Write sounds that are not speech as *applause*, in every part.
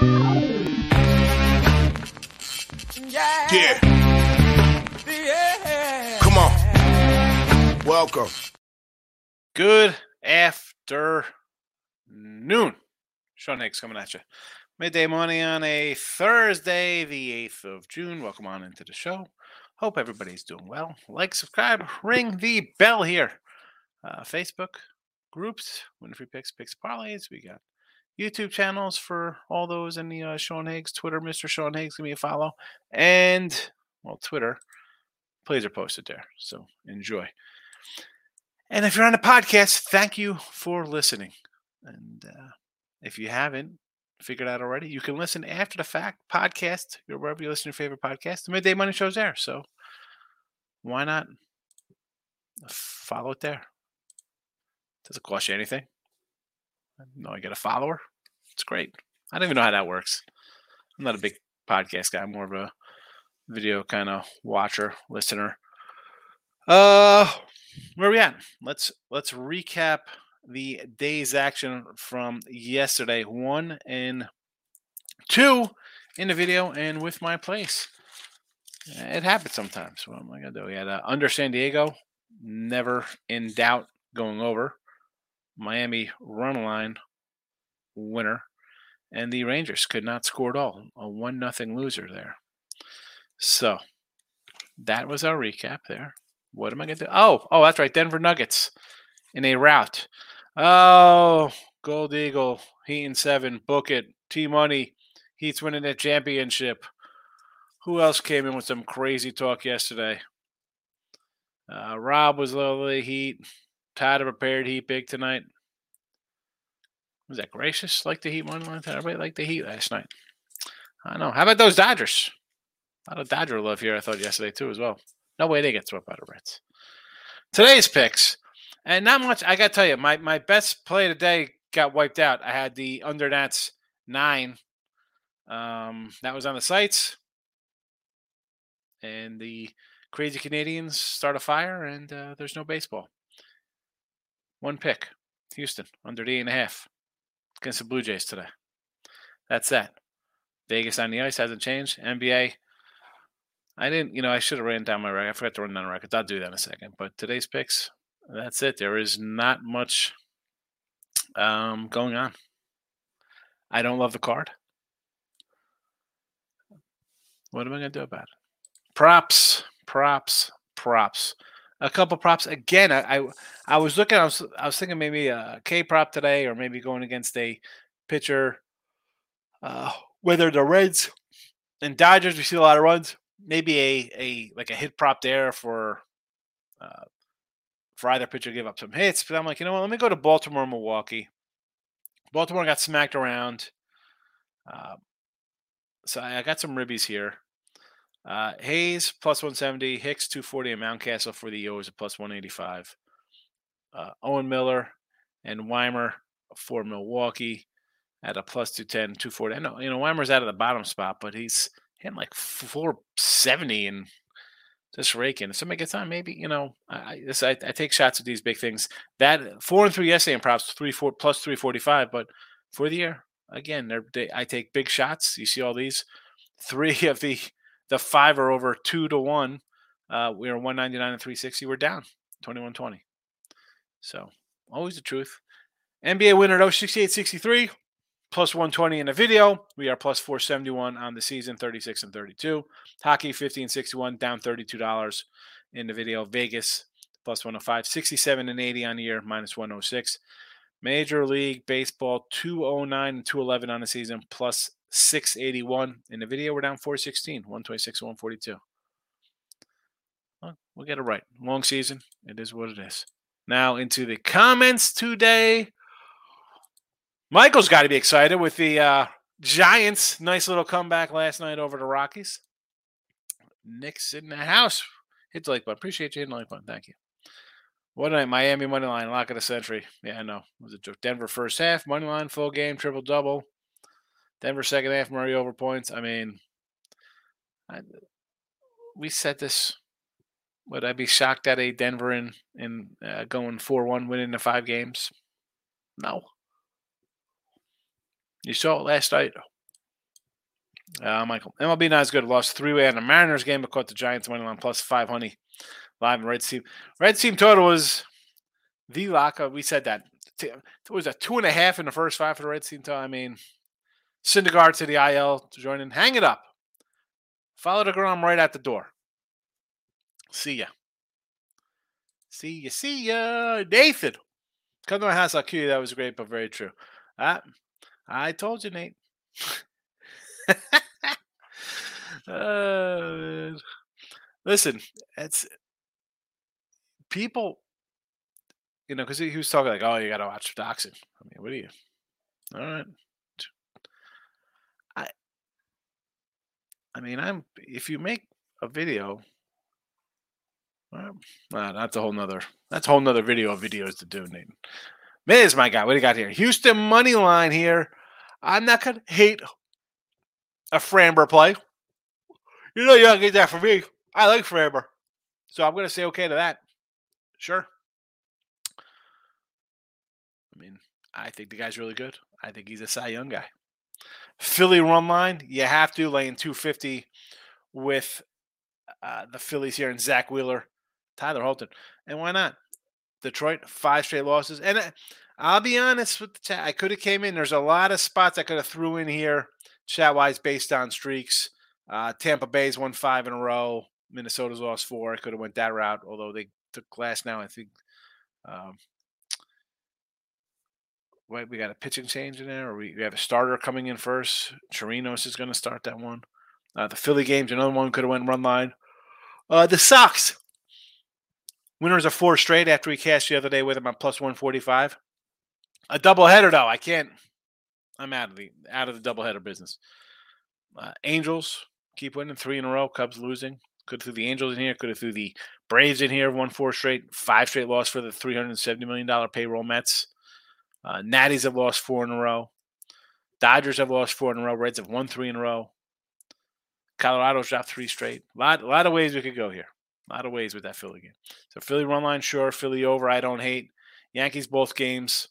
Yeah. Yeah. Come on. Welcome. Good afternoon. Sean Higgs coming at you. Midday Money on a Thursday, the 8th of June. Welcome on into the show. Hope everybody's doing well. Like, subscribe, ring the bell here. Uh, Facebook groups, Winfrey Picks, Picks Parlays. We got YouTube channels for all those in the uh, Sean Higgs, Twitter, Mr. Sean Higgs, give me a follow. And, well, Twitter, plays are posted there. So enjoy. And if you're on the podcast, thank you for listening. And uh, if you haven't figured out already, you can listen after the fact podcast, or wherever you listen to your favorite podcast. The Midday Money Show's there. So why not follow it there? Doesn't cost you anything. No, I get a follower. It's great. I don't even know how that works. I'm not a big podcast guy. I'm more of a video kind of watcher, listener. Uh, where are we at? Let's let's recap the day's action from yesterday. One and two in the video and with my place. It happens sometimes. What am I gonna do? We had uh, under San Diego, never in doubt going over. Miami run line winner, and the Rangers could not score at all. A one nothing loser there. So that was our recap there. What am I going to do? Oh, oh, that's right. Denver Nuggets in a rout. Oh, Gold Eagle, Heat and seven, book it. T Money, Heat's winning that championship. Who else came in with some crazy talk yesterday? Uh, Rob was lovely. Heat. Todd prepared Heat big tonight. Was that gracious? Like the Heat one line? Everybody liked the Heat last night. I don't know. How about those Dodgers? A lot of Dodger love here, I thought yesterday too as well. No way they get swept by the Reds. Today's picks, and not much. I got to tell you, my my best play today got wiped out. I had the under Nats nine. Um, that was on the sites, and the crazy Canadians start a fire, and uh, there's no baseball. One pick, Houston under the eight and a half against the Blue Jays today. That's that. Vegas on the ice hasn't changed. NBA I didn't, you know, I should have ran down my record. I forgot to run down the records. I'll do that in a second. But today's picks, that's it. There is not much um, going on. I don't love the card. What am I going to do about it? Props, props, props. A couple props again. I, I, I was looking. I was I was thinking maybe a K prop today, or maybe going against a pitcher. Uh, whether the Reds and Dodgers, we see a lot of runs maybe a a like a hit prop there for uh, for either pitcher to give up some hits. But I'm like, you know what? Let me go to Baltimore, Milwaukee. Baltimore got smacked around. Uh, so I got some ribbies here. Uh, Hays plus 170, Hicks 240, and Mountcastle for the O's at plus 185. Uh, Owen Miller and Wiemer for Milwaukee at a plus 210, 240. I know, you know, Wiemer's out of the bottom spot, but he's hitting like 470 and just raking. If somebody gets on, maybe you know, I, this, I, I take shots at these big things. That four and three yesterday in props, three four plus three forty five. But for the year, again, they, I take big shots. You see all these. Three *laughs* of the the five are over two to one. Uh, we are one ninety nine and three sixty. We're down twenty one twenty. So always the truth. NBA winner though 68 63 plus 120 in the video. We are plus 471 on the season, 36 and 32. Hockey 15 61, down $32 in the video. Vegas plus 105, 67 and 80 on the year, minus 106. Major League Baseball 209 and 211 on the season, plus 681 in the video. We're down 416, 126 142. Well, we'll get it right. Long season. It is what it is. Now into the comments today. Michael's got to be excited with the uh, Giants' nice little comeback last night over the Rockies. Nick's in the house. Hit the like button. Appreciate you hitting the like button. Thank you. What night? Miami money line, lock of the century. Yeah, I know. It was joke. Denver first half money line, full game, triple double. Denver second half, Murray over points. I mean, I, we said this. Would I be shocked at a Denver in in uh, going four one, winning the five games? No. You saw it last night. Uh, Michael, MLB not as good. Lost three way on the Mariners game, but caught the Giants money line plus five honey live in Red Team. Red Team total was the lock. We said that. It was a two and a half in the first five for the Red Team total. I mean, Syndergaard to the IL to join in. Hang it up. Follow the Grom right at the door. See ya. See ya. See ya. Nathan. Come to my house. I'll cue you. That was great, but very true. Uh, I told you, Nate. *laughs* uh, listen, it's people, you know, because he, he, was talking like, oh, you got to watch boxing. I mean, what are you? All right. I mean, I'm, if you make a video, well, that's a whole nother, that's a whole nother video of videos to do, Nathan. Miz, my guy, what do you got here? Houston money line here. I'm not gonna hate a Framber play. You know, you don't get that from me. I like Framber, so I'm gonna say okay to that. Sure. I mean, I think the guy's really good. I think he's a Cy Young guy. Philly run line, you have to laying 250 with uh, the Phillies here and Zack Wheeler, Tyler Holton, and why not? Detroit, five straight losses. And uh, I'll be honest with the chat. I could have came in. There's a lot of spots I could have threw in here, chat wise, based on streaks. Uh, Tampa Bay's won five in a row. Minnesota's lost four. I could have went that route, although they took Glasnow. I think. Um, we got a pitching change in there, or we, we have a starter coming in first. Chirinos is going to start that one. Uh, the Philly game's another one could have went run line. Uh, the Sox Winners of four straight after we cashed the other day with them on plus 145. A doubleheader, though. I can't. I'm out of the out of the doubleheader business. Uh, Angels keep winning three in a row. Cubs losing. Could have threw the Angels in here. Could have threw the Braves in here. Won four straight. Five straight loss for the 370 million dollar payroll Mets. Uh, Natties have lost four in a row. Dodgers have lost four in a row. Reds have won three in a row. Colorado's dropped three straight. A lot, a lot of ways we could go here. A lot of ways with that Philly game. So Philly run line, sure. Philly over, I don't hate. Yankees both games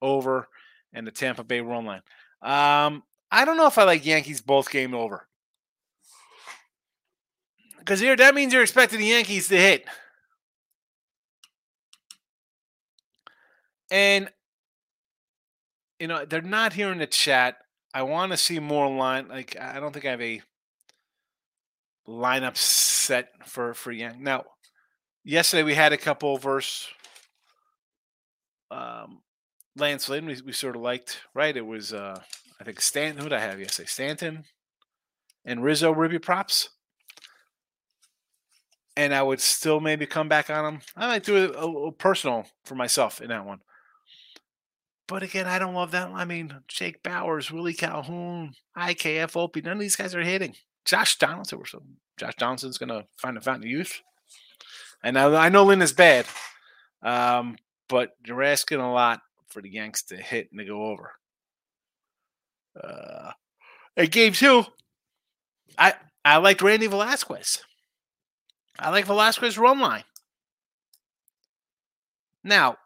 over, and the Tampa Bay run line. Um, I don't know if I like Yankees both game over. Because here that means you're expecting the Yankees to hit. And you know, they're not here in the chat. I want to see more line. Like, I don't think I have a lineup set for for Young. Now, yesterday we had a couple verse um, Lance Lynn. We, we sort of liked, right? It was uh, I think Stanton. Who did I have yesterday? Stanton and Rizzo Ruby props. And I would still maybe come back on them. I might do it a, little personal for myself in that one. But again, I don't love that. I mean, Jake Bauers, Willie Calhoun, IKF Opie, none of these guys are hitting. Josh Donaldson something. Josh Donaldson's going to find a fountain of youth. And I, I know Lynn is bad, um, but you're asking a lot for the Yanks to hit and to go over. Uh, at game two, I I liked Randy Velasquez. I like Velasquez run line. Now,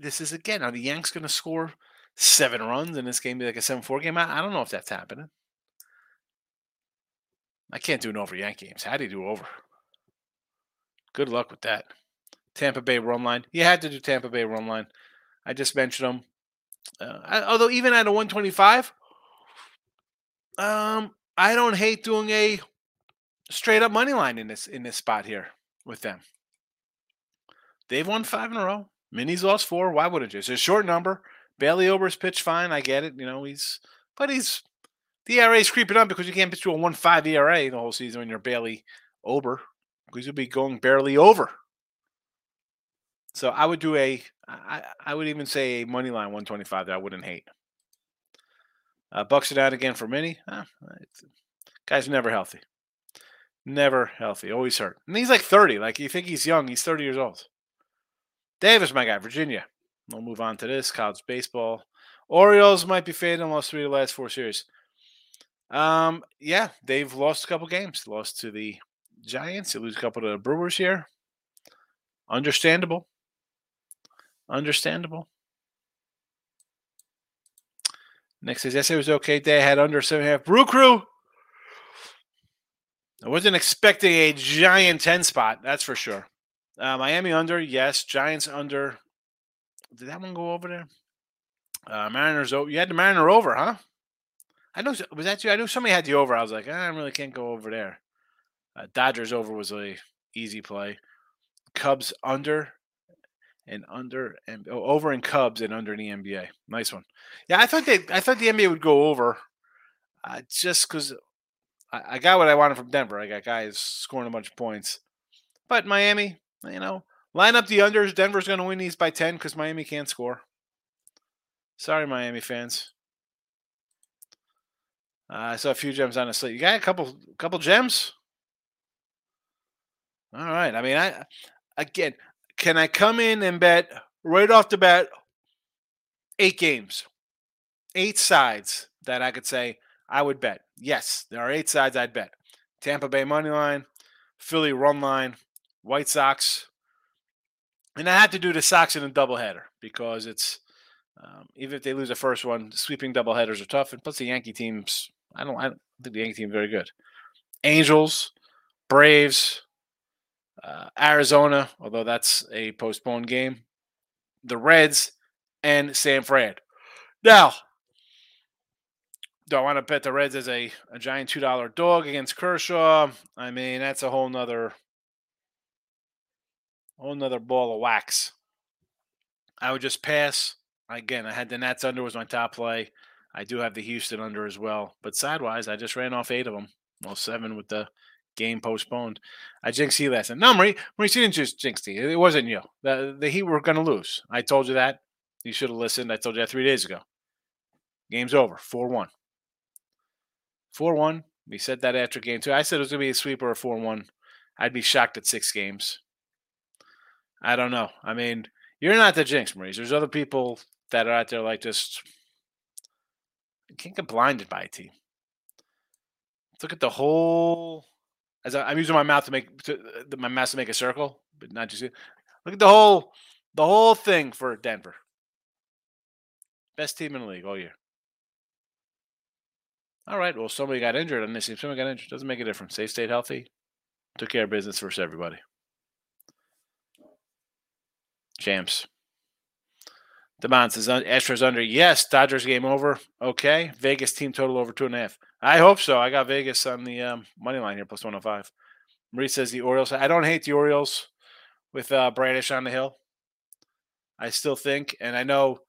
this is again, are the Yanks going to score seven runs in this game be like a 7 4 game. I, I don't know if that's happening. I can't do an over Yank games. How do you do over? Good luck with that. Tampa Bay run line. You had to do Tampa Bay run line. I just mentioned them. Uh, I, although even at a 125, um, I don't hate doing a straight up money line in this in this spot here with them. They've won five in a row. Minnie's lost four. Why wouldn't you? It's a short number. Bailey Ober's pitched fine. I get it. You know, he's but he's the ERA is creeping up because you can't pitch to a one five ERA the whole season when you're Bailey Ober because you'll be going barely over. So I would do a I, I would even say a money line 125 that I wouldn't hate. Uh, Buxton out again for Minnie. guy's never healthy. Never healthy. Always hurt. And he's like 30. Like you think he's young. He's 30 years old. Davis, my guy, Virginia. We'll move on to this college baseball. Orioles might be fading. Lost three of the last four series. Um, yeah, they've lost a couple games. Lost to the Giants. They lose a couple to the Brewers here. Understandable. Understandable. Next says yesterday was okay. I had under seven and a half. Brew crew. I wasn't expecting a giant 10 spot, that's for sure. Uh, Miami under, yes. Giants under. Did that one go over there? Uh, Mariners over. You had the Mariner over, huh? I know. Was that you? I knew somebody had the over. I was like, I really can't go over there. Uh, Dodgers over was a easy play. Cubs under and under and oh, over in Cubs and under in the NBA. Nice one. Yeah, I thought they. I thought the NBA would go over, uh, just because I, I got what I wanted from Denver. I got guys scoring a bunch of points, but Miami, you know, line up the unders. Denver's going to win these by ten because Miami can't score. Sorry, Miami fans. Uh, I saw a few gems on the slate. You got a couple, couple gems. All right. I mean, I again, can I come in and bet right off the bat eight games, eight sides that I could say I would bet? Yes, there are eight sides I'd bet. Tampa Bay money line, Philly run line, White Sox, and I had to do the Sox in a doubleheader because it's um, even if they lose the first one, sweeping doubleheaders are tough. And plus, the Yankee teams, I don't, I don't think the Yankee team very good. Angels, Braves, uh, Arizona, although that's a postponed game, the Reds, and San Fran. Now, do I want to bet the Reds as a, a giant two dollar dog against Kershaw? I mean, that's a whole nother whole nother ball of wax. I would just pass. Again, I had the Nats under was my top play. I do have the Houston under as well. But sidewise, I just ran off eight of them. Well, seven with the game postponed. I jinxed you last night. No, Marie, Marie, you didn't just jinx you. It wasn't you. The, the Heat were going to lose. I told you that. You should have listened. I told you that three days ago. Game's over. 4 1. 4 1. We said that after game two. I said it was going to be a sweeper or 4 1. I'd be shocked at six games. I don't know. I mean, you're not the jinx, Maurice. There's other people that are out there like just can't get blinded by a team. Look at the whole. As I, am using my mouth to make to, uh, my mouth to make a circle, but not just look at the whole the whole thing for Denver. Best team in the league all year. All right. Well, somebody got injured on this team. Somebody got injured. Doesn't make a difference. They stayed healthy. Took care of business versus everybody. Champs. DeMont says Astros under. Yes. Dodgers game over. Okay. Vegas team total over two and a half. I hope so. I got Vegas on the um, money line here plus 105. Marie says the Orioles. I don't hate the Orioles with uh, Bradish on the hill. I still think, and I know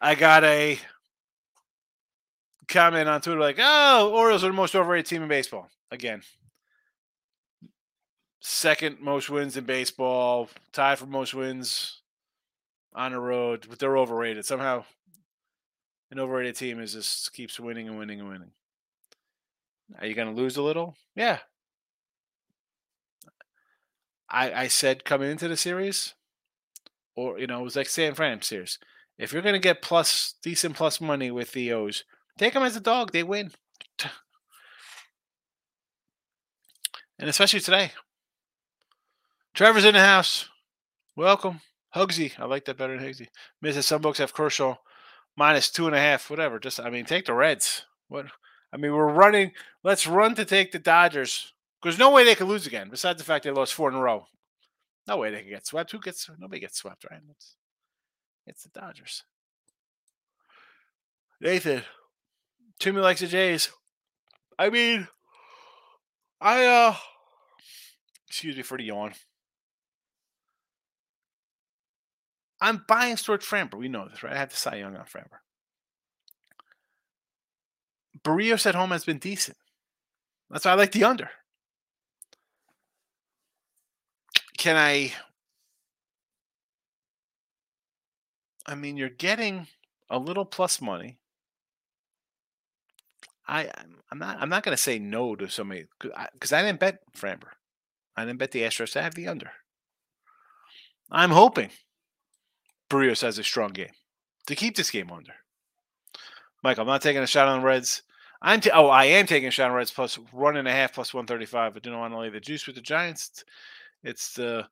I got a comment on Twitter like, oh, Orioles are the most overrated team in baseball. Again, second most wins in baseball, tied for most wins on the road, but they're overrated. Somehow, an overrated team is just keeps winning and winning and winning. Are you going to lose a little? Yeah. I I said coming into the series, or you know, it was like San Fran series. If you're going to get plus decent plus money with the O's, take them as a dog. They win. And especially today. Trevor's in the house. Welcome. Hugsy. I like that better than Hugsy. Mrs. Some books have Kershaw minus two and a half, whatever. Just I mean, take the Reds. What I mean, we're running. Let's run to take the Dodgers. There's no way they could lose again. Besides the fact they lost four in a row, no way they can get swept. Who gets? Nobody gets swept, right? It's, it's the Dodgers. Nathan, Timmy likes the Jays. I mean, I uh, excuse me for the yawn. I'm biased towards Framber. We know this, right? I had to Cy Young on Framber. Berrios at home has been decent. That's why I like the under. Can I? I mean, you're getting a little plus money. I I'm not I'm not going to say no to somebody because I, I, didn't bet Framber. I didn't bet the Astros I have the under. I'm hoping Berrios has a strong game to keep this game under. Mike, I'm not taking a shot on the Reds. I'm t- oh, I am taking a shot on Reds plus one and a half plus one thirty five. I do not want to lay the juice with the Giants. It's the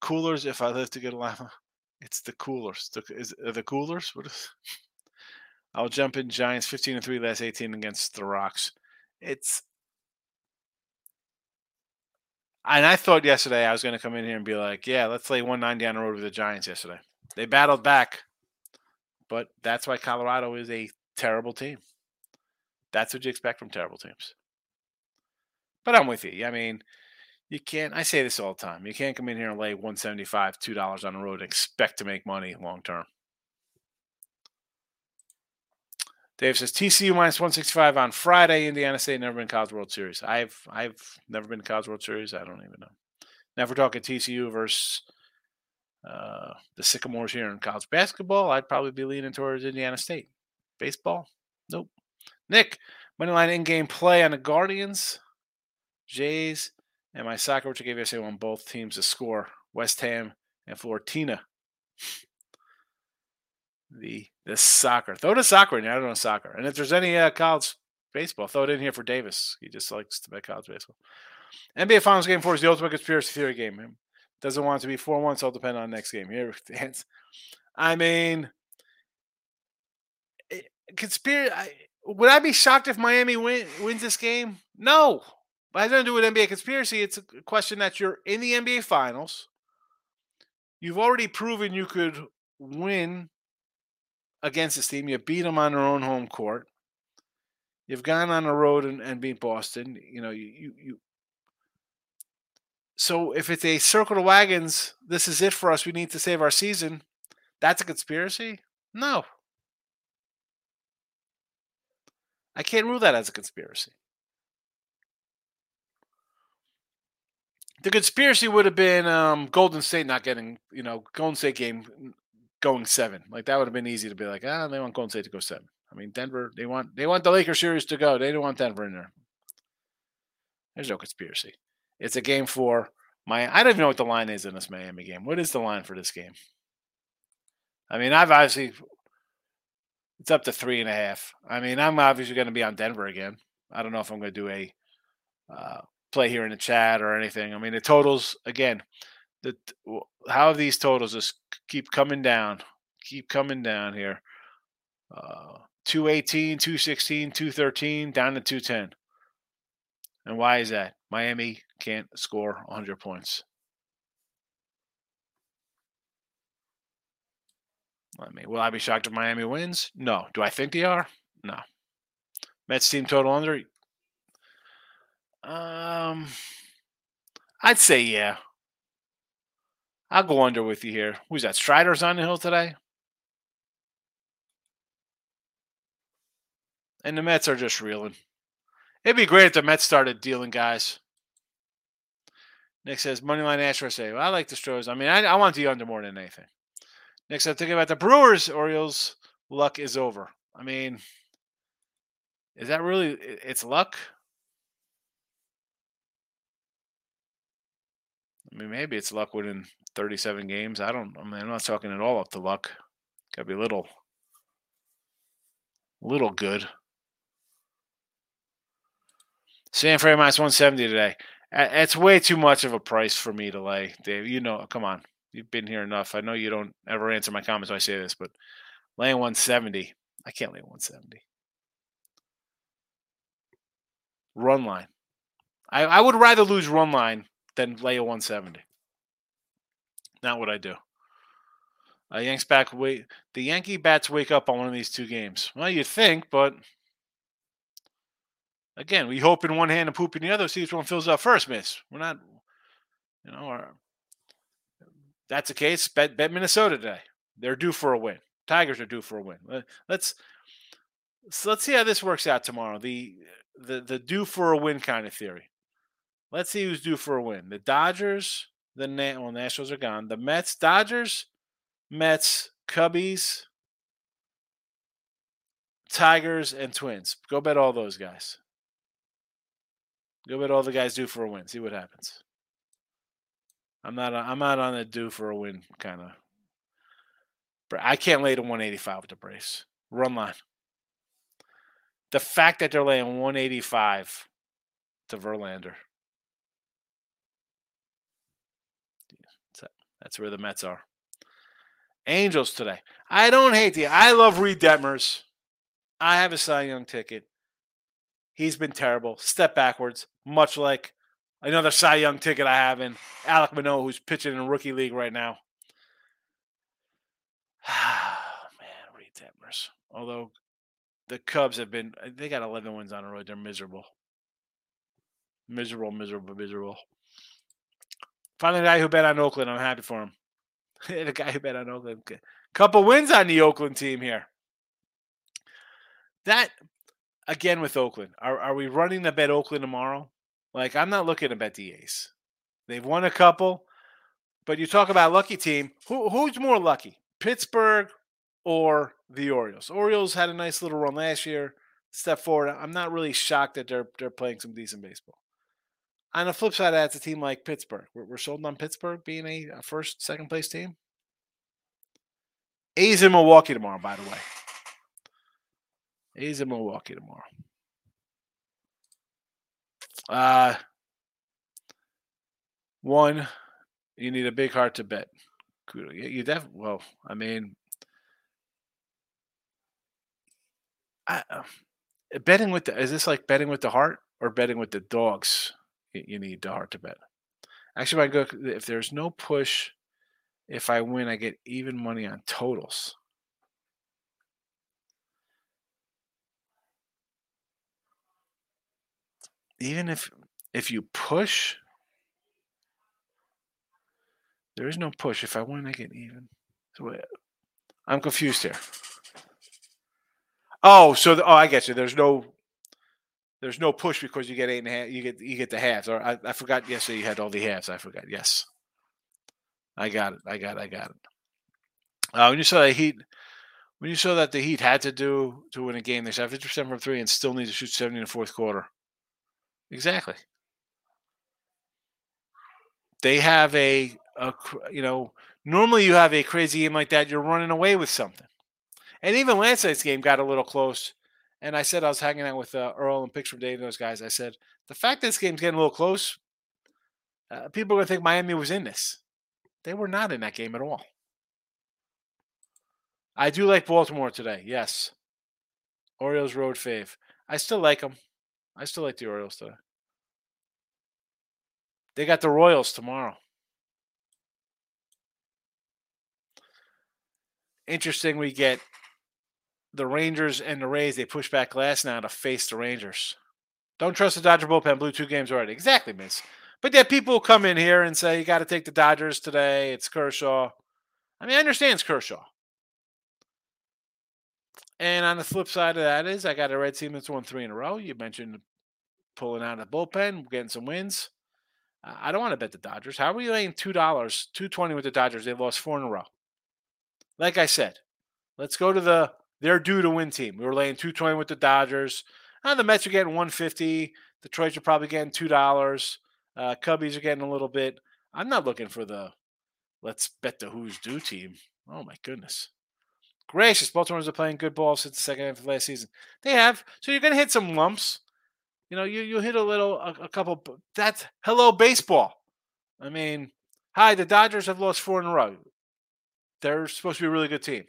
coolers. If I live to get a llama, it's the coolers. The, is the coolers? What is? *laughs* I'll jump in Giants 15 and 3 last 18 against the Rocks. It's and I thought yesterday I was going to come in here and be like, yeah, let's lay 190 on the road with the Giants yesterday. They battled back, but that's why Colorado is a terrible team. That's what you expect from terrible teams. But I'm with you. I mean, you can't, I say this all the time. You can't come in here and lay 175 $2 on the road and expect to make money long term. Dave says TCU minus 165 on Friday. Indiana State never been College World Series. I've I've never been to College World Series. I don't even know. Now, if we're talking TCU versus uh, the Sycamores here in college basketball, I'd probably be leaning towards Indiana State. Baseball, nope. Nick, moneyline in-game play on the Guardians, Jays, and my soccer, which I gave yesterday on both teams to score. West Ham and Fortuna the the soccer. Throw the soccer in. I don't know soccer. And if there's any uh, college baseball, throw it in here for Davis. He just likes to bet college baseball. NBA Finals Game Four is the ultimate conspiracy theory game. Doesn't want it to be four one, so it'll depend on next game. *laughs* Here, I mean, eh, conspiracy. Would I be shocked if Miami win, wins this game? No. But nothing to do with NBA conspiracy. It's a question that you're in the NBA Finals. You've already proven you could win against this team. You beat them on their own home court. You've gone on the road and, and beat Boston. You know, you, you so if it's a circle of wagons, this is it for us. We need to save our season. That's a conspiracy? No. I can't rule that as a conspiracy. The conspiracy would have been um, Golden State not getting, you know, Golden State game going seven. Like that would have been easy to be like, ah, they want Golden State to go seven. I mean, Denver, they want they want the Lakers series to go. They don't want Denver in there. There's no conspiracy. It's a game for my. I don't even know what the line is in this Miami game. What is the line for this game? I mean, I've obviously it's up to three and a half. I mean, I'm obviously going to be on Denver again. I don't know if I'm going to do a uh, play here in the chat or anything. I mean, the totals again the how these totals just keep coming down, keep coming down here. Uh, 218, 216, 213, down to 210. And why is that? Miami can't score 100 points. Let me. Will I be shocked if Miami wins? No. Do I think they are? No. Mets team total under. Um, I'd say yeah. I'll go under with you here. Who's that? Strider's on the hill today? And the Mets are just reeling. It'd be great if the Mets started dealing guys. Nick says, Moneyline Astros well, I like the Stros. I mean, I, I want the under more than anything. Nick said, thinking about the Brewers, Orioles, luck is over. I mean, is that really, it's luck? I mean, maybe it's luck winning 37 games. I don't. I mean, I'm not talking at all up to luck. Got to be a little, little good. San Fran minus 170 today. It's way too much of a price for me to lay, Dave. You know, come on. You've been here enough. I know you don't ever answer my comments when I say this, but laying 170, I can't lay 170. Run line. I, I would rather lose run line than lay a 170. Not what I do. Uh, Yanks back wait. The Yankee bats wake up on one of these two games. Well, you think, but again, we hope in one hand and poop in the other. See which one fills up first, miss. We're not, you know, that's the case. Bet, bet Minnesota today. They're due for a win. Tigers are due for a win. Let's so let's see how this works out tomorrow. The the the due for a win kind of theory. Let's see who's due for a win. The Dodgers, the Na- well, Nationals are gone. The Mets, Dodgers, Mets, Cubbies, Tigers, and Twins. Go bet all those guys. Go bet all the guys due for a win. See what happens. I'm not. Uh, I'm not on a due for a win kind of. I can't lay to 185 with the Braves. Run line. The fact that they're laying 185 to Verlander uh, That's where the Mets are. Angels today. I don't hate the. I love Reid Detmers. I have a Cy Young ticket. He's been terrible. Step backwards, much like another Cy Young ticket I have in Alek Manoah, who's pitching in rookie league right now. *sighs* Man, Reid Detmers. Although the Cubs have been, uh, they got 11 wins on the road. They're miserable. Miserable, miserable, miserable. Finally, the guy who bet on Oakland, I'm happy for him. *laughs* the guy who bet on Oakland. Couple wins on the Oakland team here. That again with Oakland. Are are we running the bet Oakland tomorrow? Like I'm not looking to bet the A's. They've won a couple, but you talk about lucky team. Who who's more lucky, Pittsburgh or the Orioles? Orioles had a nice little run last year. Step forward. I'm not really shocked that they're they're playing some decent baseball. On the flip side, that's a team like Pittsburgh. We're, we're sold on Pittsburgh being a, a first, second place team. A's in Milwaukee tomorrow, by the way. A's in Milwaukee tomorrow. Uh, one, you need a big heart to bet. You definitely, well, I mean, I, uh, betting with the, is this like betting with the heart or betting with the dogs? You need the heart to bet. Actually, if I go, if there's no push, if I win, I get even money on totals. Even if if you push, there is no push. If I want to get even, so I'm confused here. Oh, so the, oh, I get you. There's no there's no push because you get eight and a half. You get you get the halves. Or I, I forgot yesterday you had all the halves. I forgot. Yes, I got it. I got it. I got it. Uh, when you saw the Heat, when you saw that the Heat had to do to win a game, they shot 50 percent from three and still need to shoot 70 in the fourth quarter. Exactly. They have a, a you know, normally you have a crazy game like that, you're running away with something. And even last night's game got a little close. And I said I was hanging out with uh, Earl and Picture Dave and those guys. I said the fact that this game's getting a little close, uh, people are gonna think Miami was in this. They were not in that game at all. I do like Baltimore today. Yes, Orioles road fave. I still like them. I still like the Orioles today. They got the Royals tomorrow. Interesting, we get the Rangers and the Rays. They push back Glasnow to face the Rangers. Don't trust the Dodger bullpen. Blew two games already. Exactly, miss. But there people who come in here and say you got to take the Dodgers today. It's Kershaw. I mean, I understand it's Kershaw. And on the flip side of that is I got a red team that's won three in a row. You mentioned pulling out of the bullpen, getting some wins. I don't want to bet the Dodgers. How are we laying two dollars, two twenty with the Dodgers? They've lost four in a row. Like I said, let's go to the they're due to win team. We were laying two twenty with the Dodgers. Uh, the Mets are getting one fifty. Detroit are probably getting two dollars. Uh, Cubbies are getting a little bit. I'm not looking for the let's bet the who's due team. Oh my goodness gracious, Baltimore's are playing good ball since the second half of last season. They have. So you're going to hit some lumps. You know, you you hit a little, a, a couple. That's hello baseball. I mean, hi, the Dodgers have lost four in a row. They're supposed to be a really good team.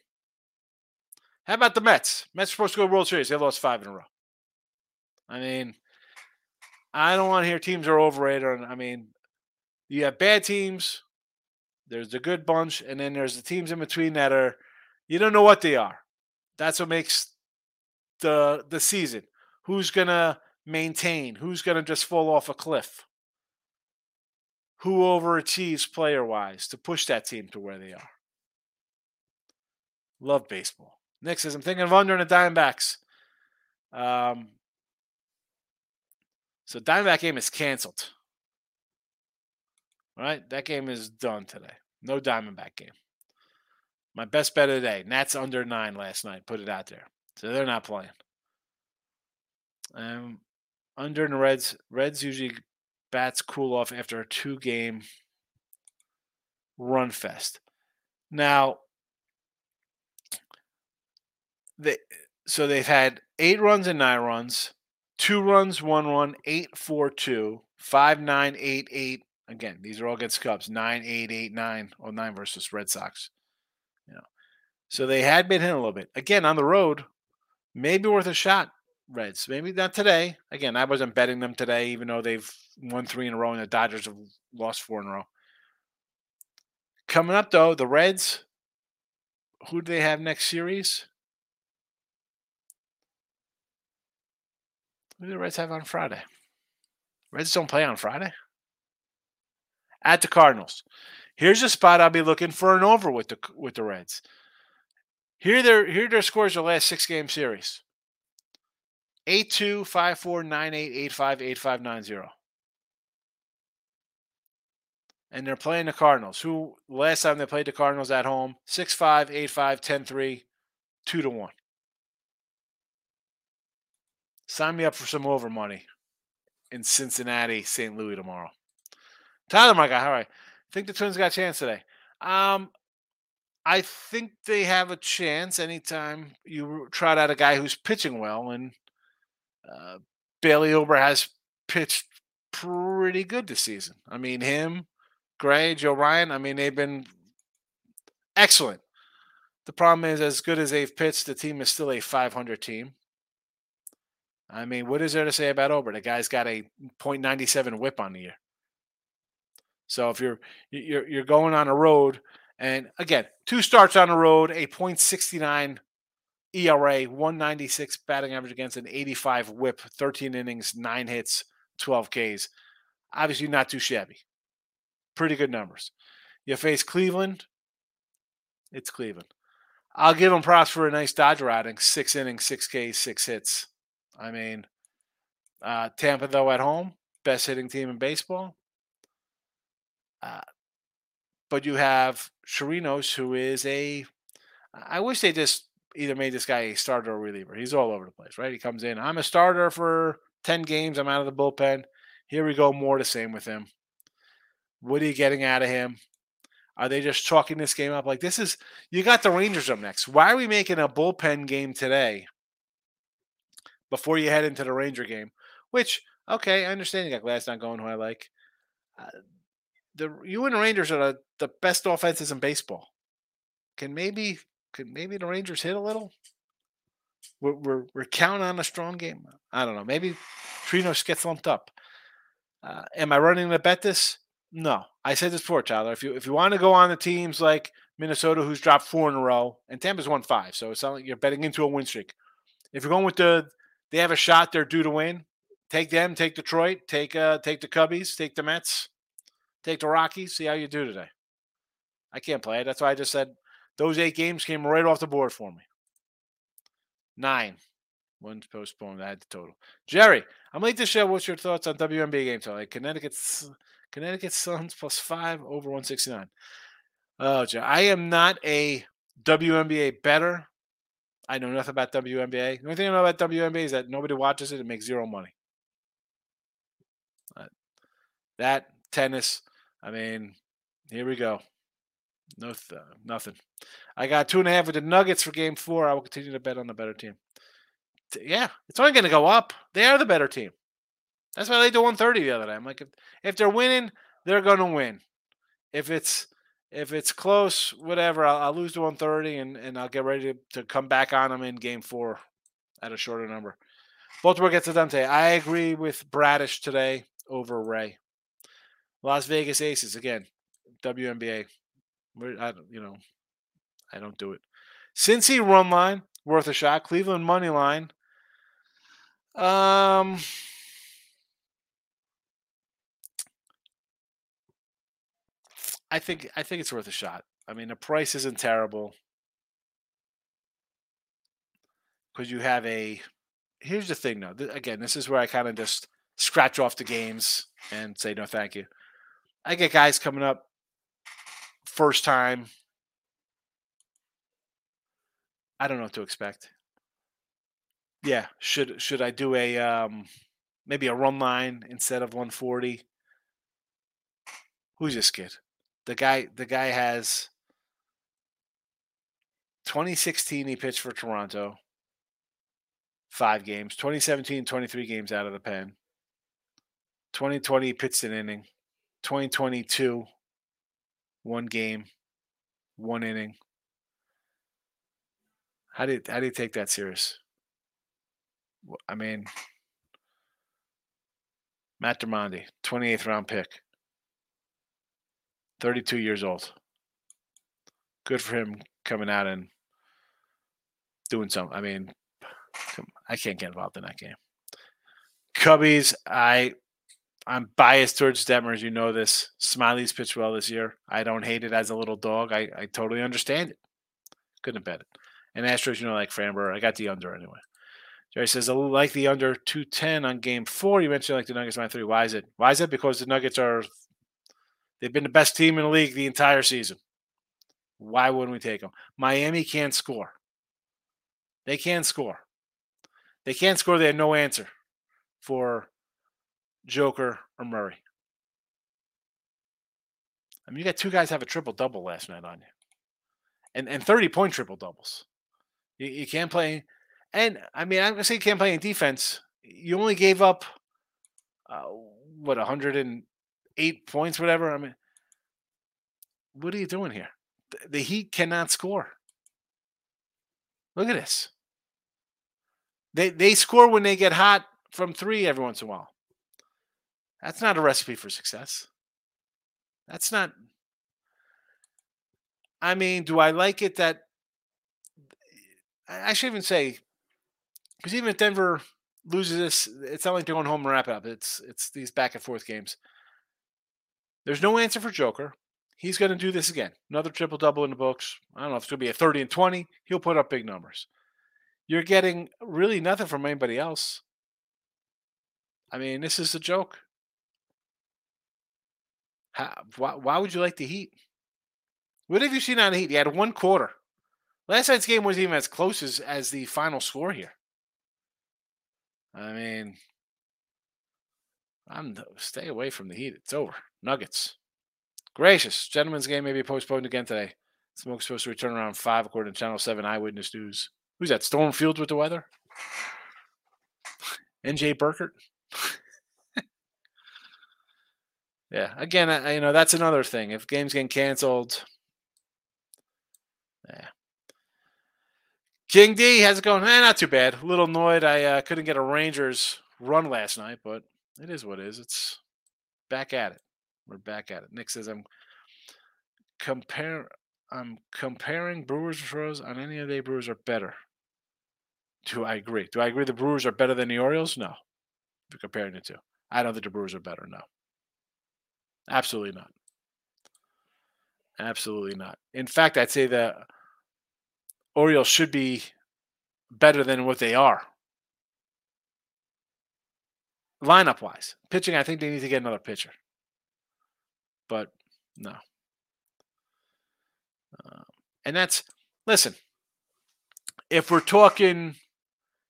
How about the Mets? Mets are supposed to go World Series. They lost five in a row. I mean, I don't want to hear teams are overrated. I mean, you have bad teams. There's the good bunch, and then there's the teams in between that are you don't know what they are. That's what makes the the season. Who's gonna maintain? Who's gonna just fall off a cliff? Who overachieves player wise to push that team to where they are? Love baseball. Nick says, I'm thinking of under in the Diamondbacks. Um, so Diamondback game is canceled. All right, that game is done today. No Diamondback game. My best bet of the day. Nats under nine last night. Put it out there. So they're not playing. Um, under in the Reds. Reds usually bats cool off after a two game run fest. Now, they so they've had eight runs and nine runs, two runs, one run, eight, four, two, five, nine, eight, eight. Again, these are all against Cubs. Nine, eight, eight, nine. Oh, nine versus Red Sox. So they had been hit a little bit. Again, on the road, maybe worth a shot. Reds, maybe not today. Again, I wasn't betting them today, even though they've won three in a row and the Dodgers have lost four in a row. Coming up though, the Reds. Who do they have next series? Who do the Reds have on Friday? Reds don't play on Friday. At the Cardinals. Here's a spot I'll be looking for an over with the with the Reds. Here their here their scores the last six game series. 8-2, 5-4, 9-8, 8-5, 8-5, 9-0. And they're playing the Cardinals, who last time they played the Cardinals at home, 6-5, 8-5, 10-3, 2 to 1. Sign me up for some over money in Cincinnati, St. Louis tomorrow. Tyler, my guy, all right. Think the Twins got a chance today. Um, I think they have a chance anytime you trot out a guy who's pitching well, and uh, Bailey Ober has pitched pretty good this season. I mean, him, Gray, Joe Ryan. I mean, they've been excellent. The problem is, as good as they've pitched, the team is still a 500 team. I mean, what is there to say about Ober? The guy's got a .97 WHIP on the year. So if you're you're you're going on a road, and again, two starts on the road, a .69 ERA, 196 batting average against an 85 WHIP, 13 innings, nine hits, 12 Ks. Obviously, not too shabby. Pretty good numbers. You face Cleveland. It's Cleveland. I'll give them props for a nice Dodger outing. Six innings, six Ks, six hits. I mean, uh, Tampa, though, at home, best hitting team in baseball. Uh, but you have Chirinos, who is a. I wish they just either made this guy a starter or reliever. He's all over the place, right? He comes in. I'm a starter for 10 games. I'm out of the bullpen. Here we go. More the same with him. What are you getting out of him? Are they just chalking this game up? Like, this is, you got the Rangers up next. Why are we making a bullpen game today before you head into the Ranger game? Which, okay, I understand you got Glasnow going, who I like. Uh, the you and the Rangers are the, the best offenses in baseball. Can maybe could maybe the Rangers hit a little? We're, we're, we're counting on a strong game. I don't know. Maybe Chirinos gets lumped up. Uh, am I running to bet this? No. I said this before, Tyler. If you if you want to go on the teams like Minnesota, who's dropped four in a row, and Tampa's won five, so it's not like you're betting into a win streak. If you're going with the, they have a shot, they're due to win. Take them, take Detroit, take uh, take the Cubbies, take the Mets, take the Rockies. See how you do today. I can't play it. That's why I just said those eight games came right off the board for me. Nine. One's postponed. I had the total. Jerry, I'm late to show. What's your thoughts on WNBA game today? Connecticut's Connecticut Suns plus five over 169. Oh, Jerry, I am not a WNBA bettor. I know nothing about WNBA. The only thing I know about WNBA is that nobody watches it and makes zero money. Uh, that tennis, I mean, here we go. No, th- uh, nothing. I got two and a half with the Nuggets for Game Four. I will continue to bet on the better team. T- yeah, it's only going to go up. They are the better team. That's why laid to 130 the other day. I'm like, if, if they're winning, they're going to win. If it's if it's close, whatever, I'll, I'll, lose to 130 and, and I'll get ready to, to come back on them in Game Four at a shorter number. Baltimore gets done today. I agree with Bradish today over Ray. Las Vegas Aces again, WNBA. I don't, you know, I don't do it. Cincy run line worth a shot. Cleveland money line. Um, I think I think it's worth a shot. I mean, the price isn't terrible because you have a. Here's the thing, though. Again, this is where I kind of just scratch off the games and say no, thank you. I get guys coming up first time. I don't know what to expect. Yeah, should should I do a um maybe a run line instead of 140? Who's this kid? The guy the guy has 2016 he pitched for Toronto. 5 games, 2017 23 games out of the pen. 2020 he pitched an inning. 2022 one game, one inning. How you, how do you take that serious? I mean, Matt Dermody, 28th round pick, 32 years old. Good for him coming out and doing something. I mean, I can't get involved in that game. Cubbies, I I'm biased towards Detmers. You know this. Smiley's pitched well this year. I don't hate it as a little dog. I, I totally understand it. Couldn't bet it. And Astros, you know, like Framber, I got the under anyway. Jerry says, I like the under 210 on game four. You mentioned like the Nuggets minus three. Why is it? Why is it? Because the Nuggets are, they've been the best team in the league the entire season. Why wouldn't we take them? Miami can't score. They can't score. They can't score. They had no answer for Joker or Murray. I mean, you got two guys have a triple double last night on you, and and thirty point triple doubles. You, you can't play, and I mean, I'm gonna say you can't play in defense. You only gave up uh, what 108 points, whatever. I mean, what are you doing here? The, the Heat cannot score. Look at this. They they score when they get hot from three every once in a while. That's not a recipe for success. That's not. I mean, do I like it that I should even say because even if Denver loses this, it's not like they're going home and wrap it up. It's it's these back and forth games. There's no answer for Joker. He's going to do this again. Another triple double in the books. I don't know if it's going to be a 30 and 20. He'll put up big numbers. You're getting really nothing from anybody else. I mean, this is a joke. How, why, why would you like the Heat? What have you seen on the Heat? You had one quarter. Last night's game wasn't even as close as, as the final score here. I mean, I'm stay away from the Heat. It's over. Nuggets. Gracious. Gentlemen's game may be postponed again today. Smoke's supposed to return around 5, according to Channel 7 Eyewitness News. Who's that? Storm Fields with the weather? NJ Burkett? *laughs* yeah, again, I, you know, that's another thing. If games get canceled, yeah. King D, how's it going? Eh, not too bad. A little annoyed. I uh, couldn't get a Rangers run last night, but it is what it is. It's back at it. We're back at it. Nick says I'm compare I'm comparing Brewers and Rose on any of the Brewers are better. Do I agree? Do I agree the Brewers are better than the Orioles? No. If you're comparing the two. I don't think the Brewers are better. No. Absolutely not. Absolutely not. In fact, I'd say the Orioles should be better than what they are. Lineup wise. Pitching, I think they need to get another pitcher. But no. Uh, and that's, listen, if we're talking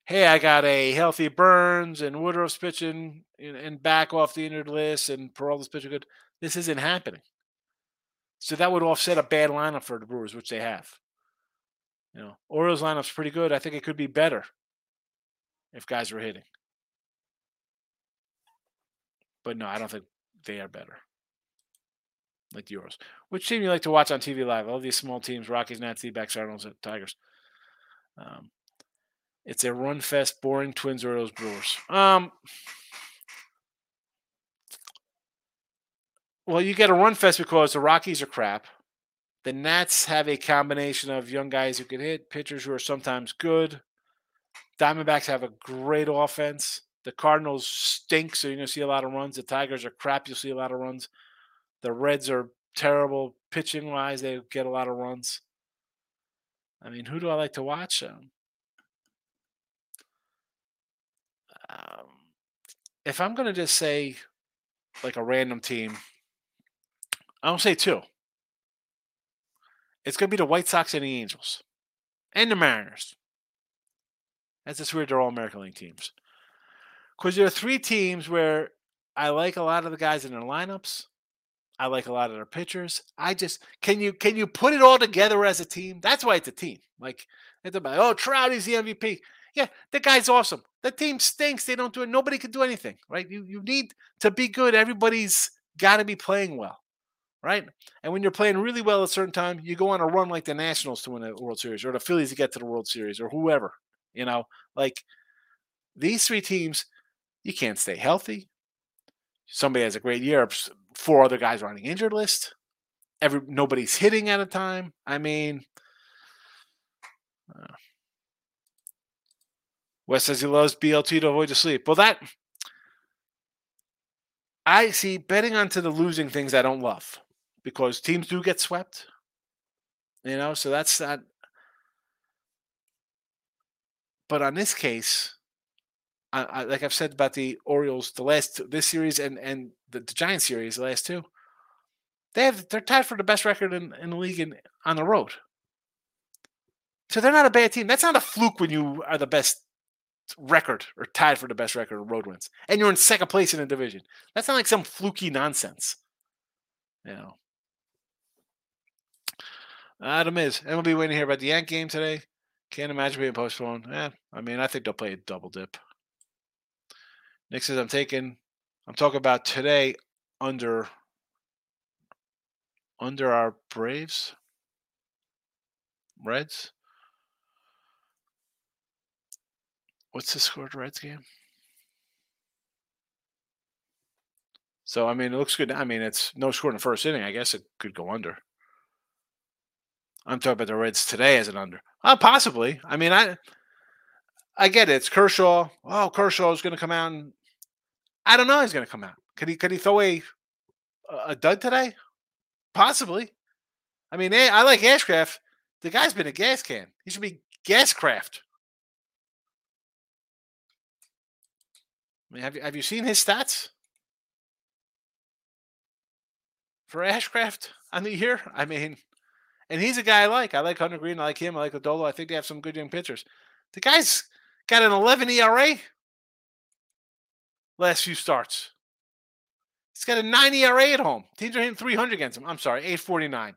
hey, I got a healthy Burnes and Woodruff's pitching and back off the injured list and Peralta's pitching good. This isn't happening. So that would offset a bad lineup for the Brewers, which they have. You know, Orioles lineup's pretty good. I think it could be better if guys were hitting. But no, I don't think they are better. Like the Orioles. Which team you like to watch on TV live? All these small teams, Rockies, Nats, D-backs, Cardinals, Tigers. Um, it's a run fest, boring Twins, Orioles, Brewers. Um, well, you get a run fest because the Rockies are crap. The Nats have a combination of young guys who can hit, pitchers who are sometimes good. Diamondbacks have a great offense. The Cardinals stink, so you're going to see a lot of runs. The Tigers are crap, you'll see a lot of runs. The Reds are terrible pitching wise, they get a lot of runs. I mean, who do I like to watch? Um, um, if I'm going to just say like a random team, I don't say two. It's going to be the White Sox and the Angels and the Mariners. That's just weird. They're all American League teams. Because there are three teams where I like a lot of the guys in their lineups. I like a lot of their pitchers. I just can you can you put it all together as a team? That's why it's a team. Like it's about oh Trouty's the MVP. Yeah, the guy's awesome. The team stinks. They don't do it. Nobody can do anything, right? You you need to be good. Everybody's got to be playing well, right? And when you're playing really well at a certain time, you go on a run like the Nationals to win a World Series, or the Phillies to get to the World Series, or whoever. You know, like these three teams, you can't stay healthy. Somebody has a great year, four other guys are on the injured list. Every nobody's hitting at a time. I mean, uh, Wes says he loves BLT to avoid the sleep. Well, that I see betting onto the losing things I don't love because teams do get swept. You know, so that's that. But on this case, I, I, like I've said about the Orioles, the last this series and and the, the Giants series, the last two, they have they're tied for the best record in, in the league in, on the road. So they're not a bad team. That's not a fluke when you are the best record or tied for the best record of road wins, and you're in second place in the division. That's not like some fluky nonsense. You know. Adam is. And we'll be waiting here about the Yank game today. Can't imagine being postponed. Yeah, I mean, I think they'll play a double dip. Nick says I'm taking. I'm talking about today under under our Braves, Reds. What's the score of the Reds game? So I mean, it looks good. I mean, it's no score in the first inning. I guess it could go under. I'm talking about the Reds today as an under. Uh, possibly. I mean, I I get it. It's Kershaw. Oh, Kershaw is going to come out. And, I don't know. He's going to come out. Could he? Could he throw a a dud today? Possibly. I mean, I like Ashcraft. The guy's been a gas can. He should be Gascraft. I mean, have you have you seen his stats for Ashcraft on the year? I mean, and he's a guy I like. I like Hunter Greene. I like him. I like Lodolo. I think they have some good young pitchers. The guy's got an 11 ERA last few starts. He's got a 9 ERA at home. Teams are hitting 300 against him. I'm sorry, 849.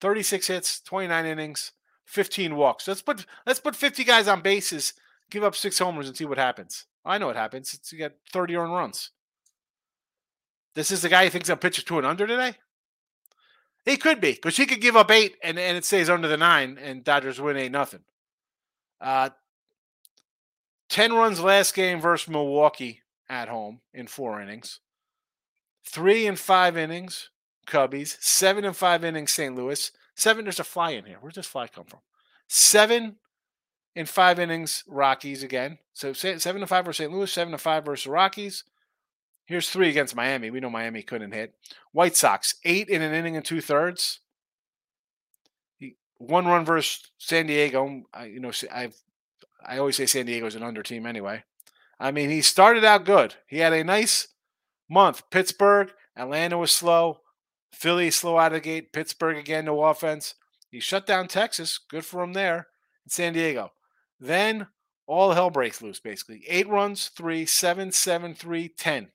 36 hits, 29 innings, 15 walks. Let's put let's put 50 guys on bases, give up six homers, and see what happens. I know what happens. It's, you got 30 earned runs. This is the guy who thinks I'm pitching to an under today. He could be because he could give up eight and, and it stays under the nine, and Dodgers win eight nothing. Uh, ten runs last game versus Milwaukee at home in four innings. Three and five innings, Cubbies. Seven and five innings, St. Louis. Seven. There's a fly in here. Where's this fly come from? Seven in five innings, Rockies again. So seven to five versus St. Louis. Seven to five versus Rockies. Here's three against Miami. We know Miami couldn't hit. White Sox, eight in an inning and two thirds. One run versus San Diego. I, you know, I've I always say San Diego's an under team anyway. I mean, he started out good. He had a nice month. Pittsburgh, Atlanta was slow. Philly slow out of the gate. Pittsburgh again, no offense. He shut down Texas. Good for him there. San Diego. Then all hell breaks loose, basically. Eight runs, three, seven, seven, three, ten.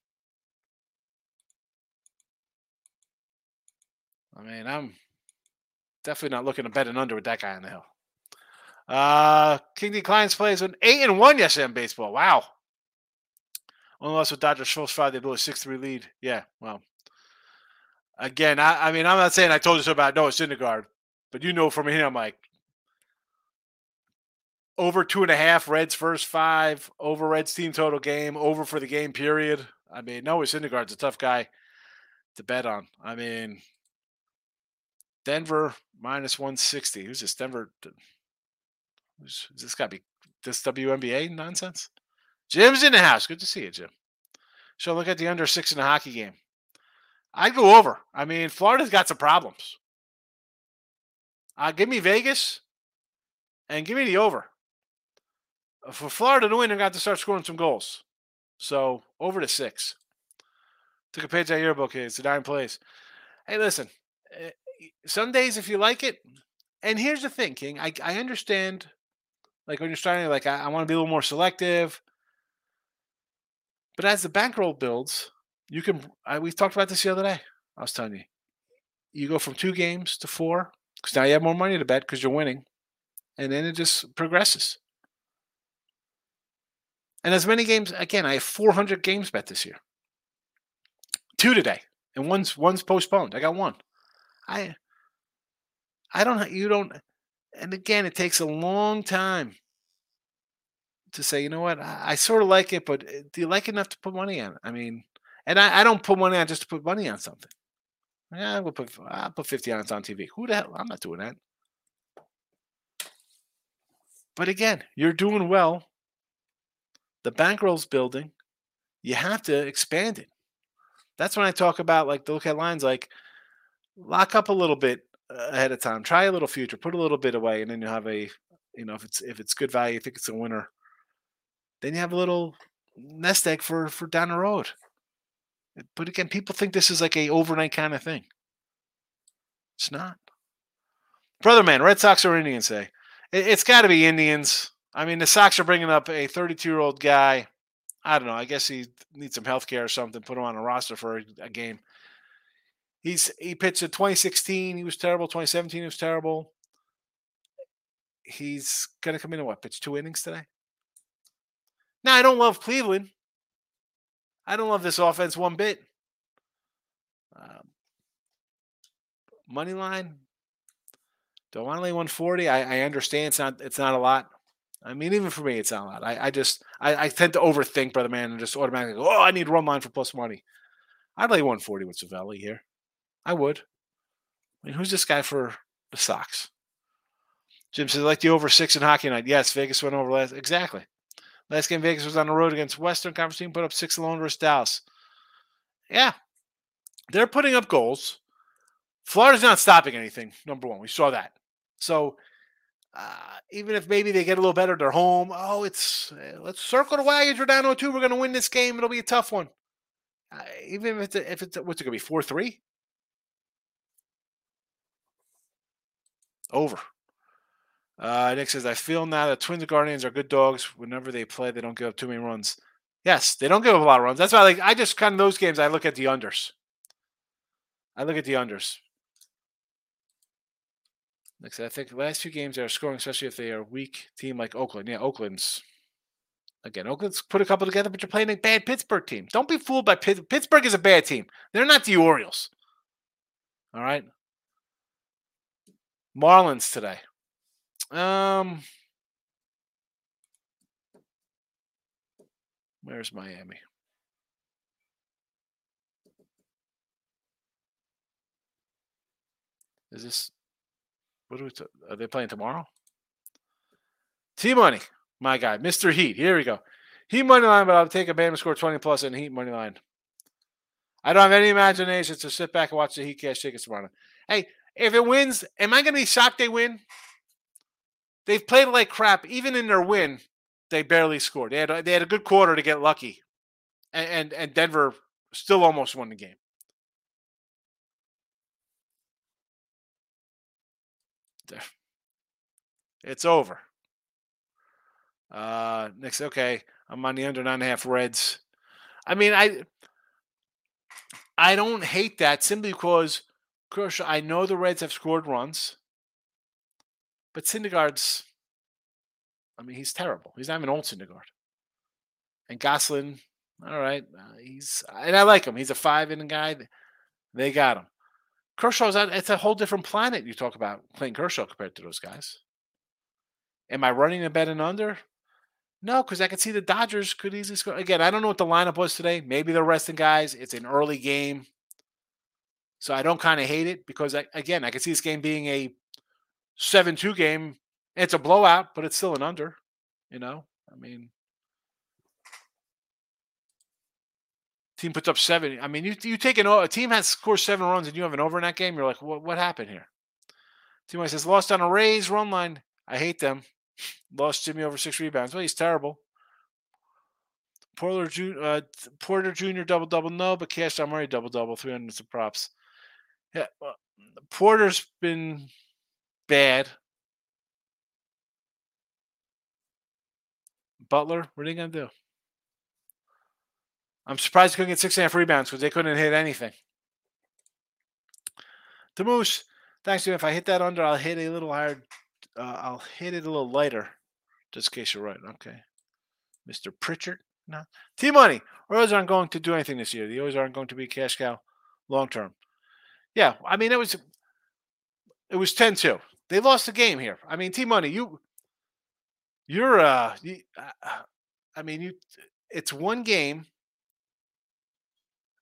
I mean, I'm definitely not looking to bet an under with that guy on the hill. Uh, King D. Kleins plays an eight and one yesterday in baseball. Wow. Only lost with Dodgers first five. They blew a six three lead. Yeah. Well, again, I, I mean, I'm not saying I told you so about Noah Syndergaard, but you know from here, I'm like over two and a half. Reds first five. Over Reds team total game. Over for the game period. I mean, Noah Syndergaard's a tough guy to bet on. I mean, Denver minus 160. Who's this? Denver. Who's, this got to be this WNBA nonsense? Jim's in the house. Good to see you, Jim. So look at the under six in the hockey game. I'd go over. I mean, Florida's got some problems. Uh, give me Vegas and give me the over. Uh, for Florida to win, they got to start scoring some goals. So over to six. Took a page out of your book. It's a nine plays. Hey, listen, eh, some days if you like it, and here's the thing, King, I, I understand like when you're starting, like I, I want to be a little more selective. But as the bankroll builds, you can. I, we talked about this the other day. I was telling you, you go from two games to four because now you have more money to bet because you're winning, and then it just progresses. And as many games again, I have 400 games bet this year. Two today, and one's one's postponed. I got one. I I don't you don't and again it takes a long time to say, you know what, I, I sort of like it, but uh, do you like it enough to put money on? it? I mean, and I, I don't put money on just to put money on something. Yeah, we'll put I'll put fifty on it on TV. Who the hell? I'm not doing that. But again, you're doing well. The bankroll's building. You have to expand it. That's when I talk about like the look at lines like lock up a little bit uh, ahead of time. Try a little future. Put a little bit away, and then you have a you know if it's if it's good value, you think it's a winner. Then you have a little nest egg for for down the road. But again, people think this is like a overnight kind of thing. It's not. Brother man, Red Sox or Indians say it, it's got to be Indians. I mean, the Sox are bringing up a 32 year old guy. I don't know. I guess he needs some health care or something. Put him on a roster for a, a game. He's he pitched in 2016. He was terrible. 2017 he was terrible. He's gonna come in and what? Pitch two innings today. Now I don't love Cleveland. I don't love this offense one bit. Um, money line. Don't want to lay 140. I, I understand it's not it's not a lot. I mean, even for me, it's not a lot. I, I just I, I tend to overthink, brother man, and just automatically go, oh, I need run line for plus money. I'd lay 140 with Civale here. I would. I mean, who's this guy for the Sox? Jim says, like the over six in hockey night. Yes, Vegas went over last. Exactly. Last game, Vegas was on the road against Western Conference team, put up six alone versus Dallas. Yeah, they're putting up goals. Florida's not stopping anything. Number one, we saw that. So uh, even if maybe they get a little better, they're home. Oh, it's uh, let's circle the wagons. We're down 0-2. We're going to win this game. It'll be a tough one. Uh, even if it's if it's what's it going to be four three over. Uh, Nick says, I feel now that Twins and Guardians are good dogs. Whenever they play, they don't give up too many runs. Yes, they don't give up a lot of runs. That's why like I just kind of those games I look at the unders. I look at the unders. I said, I think the last few games they're scoring, especially if they are a weak team like Oakland. Yeah, Oakland's again, Oakland's put a couple together, but you're playing a bad Pittsburgh team. Don't be fooled by Pitt. Pittsburgh is a bad team. They're not the Orioles. All right. Marlins today. Um, where's Miami? Is this what are we? T- are they playing tomorrow? T Money, my guy, Mister Heat. Here we go. Heat money line, but I'll take a Bama score twenty plus and Heat money line. I don't have any imagination to sit back and watch the Heat cash tickets tomorrow. Hey, if it wins, am I going to be shocked they win? They've played like crap. Even in their win, they barely scored. They had a, they had a good quarter to get lucky, and, and and Denver still almost won the game. It's over. Uh, next, okay, I'm on the under nine and a half Reds. I mean, I I don't hate that simply because Kershaw. I know the Reds have scored runs, but Syndergaard's. I mean, he's terrible. He's not even old Syndergaard. And Gonsolin, all right, uh, he's and I like him. He's a five inning guy. They got him. Kershaw's it's a whole different planet. You talk about playing Kershaw compared to those guys. Am I running a bet and under? No, because I could see the Dodgers could easily score. Again, I don't know what the lineup was today. Maybe they're resting guys. It's an early game. So I don't kind of hate it because, I, again, I can see this game being a 7 2 game. It's a blowout, but it's still an under. You know, I mean, team puts up seven. I mean, you you take an a team has scored seven runs and you have an over in that game. You're like, what what happened here? Team says lost on a Rays run line. I hate them. Lost Jimmy over six rebounds. Well, he's terrible. Porter, Jr., uh, Porter Jr. double double no, but Cash Murray double double, three hundred of props. Yeah, well, Porter's been bad. Butler, what are they gonna do? I'm surprised they couldn't get six and a half rebounds because they couldn't hit anything. The Moose, thanks to. If I hit that under, I'll hit a little higher. Uh, I'll hit it a little lighter, just in case you're right. Okay, Mr. Pritchard. No, T Money. Oilers aren't going to do anything this year. The Oilers aren't going to be cash cow long term. Yeah, I mean it was it was 10-2. They lost the game here. I mean, T Money, you you're uh, you, uh, I mean, you. It's one game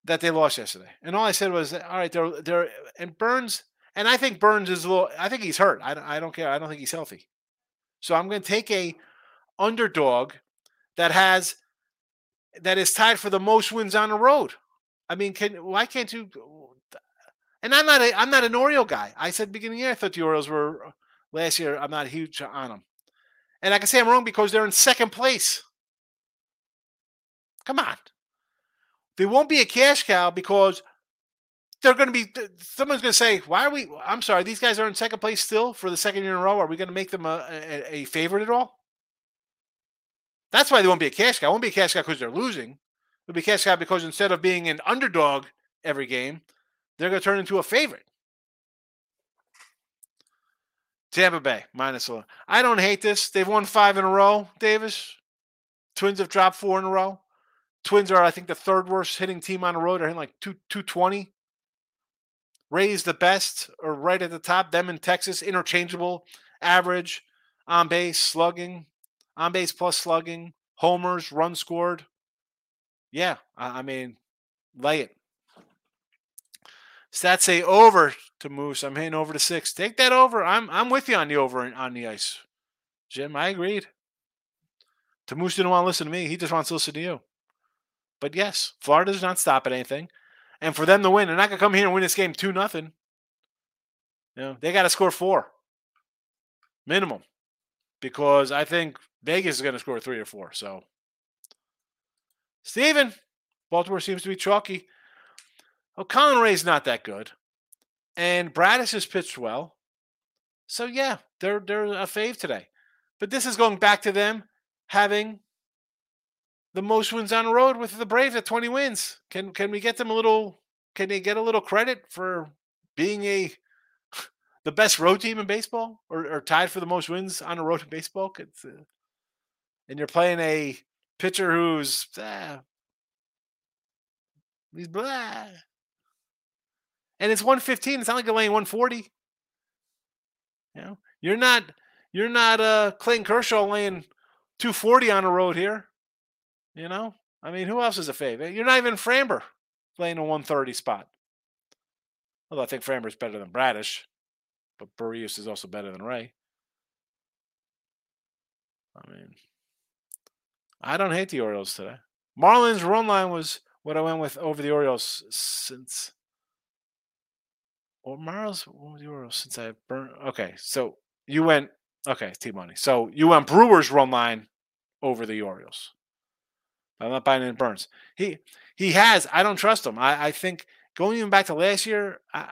that they lost yesterday, and all I said was, all right, they're they're and Burnes, and I think Burnes is a little. I think he's hurt. I I don't care. I don't think he's healthy. So I'm going to take a underdog that has that is tied for the most wins on the road. I mean, can why can't you? And I'm not a I'm not an Oriole guy. I said beginning year I thought the Orioles were last year. I'm not huge on them, and I can say I'm wrong because they're in second place. Come on, they won't be a cash cow because they're going to be. Someone's going to say, "Why are we?" I'm sorry, these guys are in second place still for the second year in a row. Are we going to make them a, a, a favorite at all? That's why they won't be a cash cow. Won't be a cash cow because they're losing. It'll be a cash cow because instead of being an underdog every game, they're going to turn into a favorite. Tampa Bay minus one. I don't hate this. They've won five in a row. Davis. Twins have dropped four in a row. Twins are, I think, the third worst hitting team on the road. They're hitting like two two twenty. Rays the best, or right at the top. Them in Texas, interchangeable, average, on base, slugging on base plus slugging, homers, run scored. Yeah, I mean, lay it. Stats say over to Moose. I'm hitting over to six. Take that over. I'm I'm with you on the over on the ice. Jim, I agreed. To Moose didn't want to listen to me. He just wants to listen to you. But yes, Florida does not stop at anything. And for them to win, they're not gonna come here and win this game two nothing. You know, they gotta score four. Minimum. Because I think Vegas is to score three or four. So, Steven, Baltimore seems to be chalky. Oh, Colin Rea's not that good. And Bradish has pitched well. So, yeah, they're, they're a fave today. But this is going back to them having the most wins on the road with the Braves at 20 wins. Can can we get them a little can they get a little credit for being a *laughs* the best road team in baseball or, or tied for the most wins on the road in baseball? Uh, and you're playing a pitcher who's ah, he's blah. And it's 115. It's not like you're laying 140. You know, you're not you're not uh Clayton Kershaw laying 240 on the road here. You know? I mean, who else is a favorite? You're not even Framber playing a 130 spot. Although I think Framber's better than Bradish, but Berrios is also better than Rea. I mean, I don't hate the Orioles today. Marlins run line was what I went with over the Orioles since. Or Marlins, what was Orioles since I burned? Okay, so you went okay, T Money. So you went Brewers run line over the Orioles. I'm not buying in Burnes. He he has. I don't trust him. I, I think going even back to last year, uh,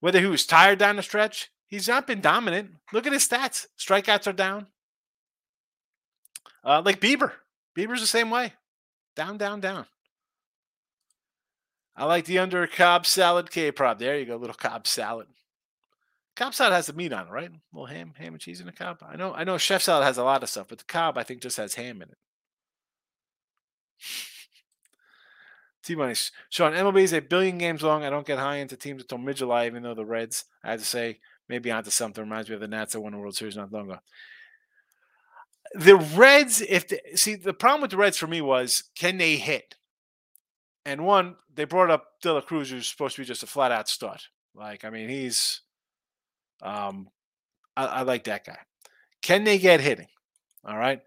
whether he was tired down the stretch, he's not been dominant. Look at his stats. Strikeouts are down. Uh, like Bieber. Bieber's the same way. Down, down, down. I like the under Cobb salad K prop. There you go, little Cobb salad. Cobb salad has the meat on it, right? A little ham, ham and cheese in a Cobb. I know, I know. Chef salad has a lot of stuff, but the Cobb I think just has ham in it. *laughs* T money. Sean, MLB is a billion games long. I don't get high into teams until mid July, even though the Reds, I have to say, maybe onto something. Reminds me of the Nats that won the World Series not long ago the Reds, if they, see the problem with the Reds for me was can they hit? And one, they brought up De La Cruz, who's supposed to be just a flat out stud. Like, I mean, he's, um, I, I like that guy. Can they get hitting? All right.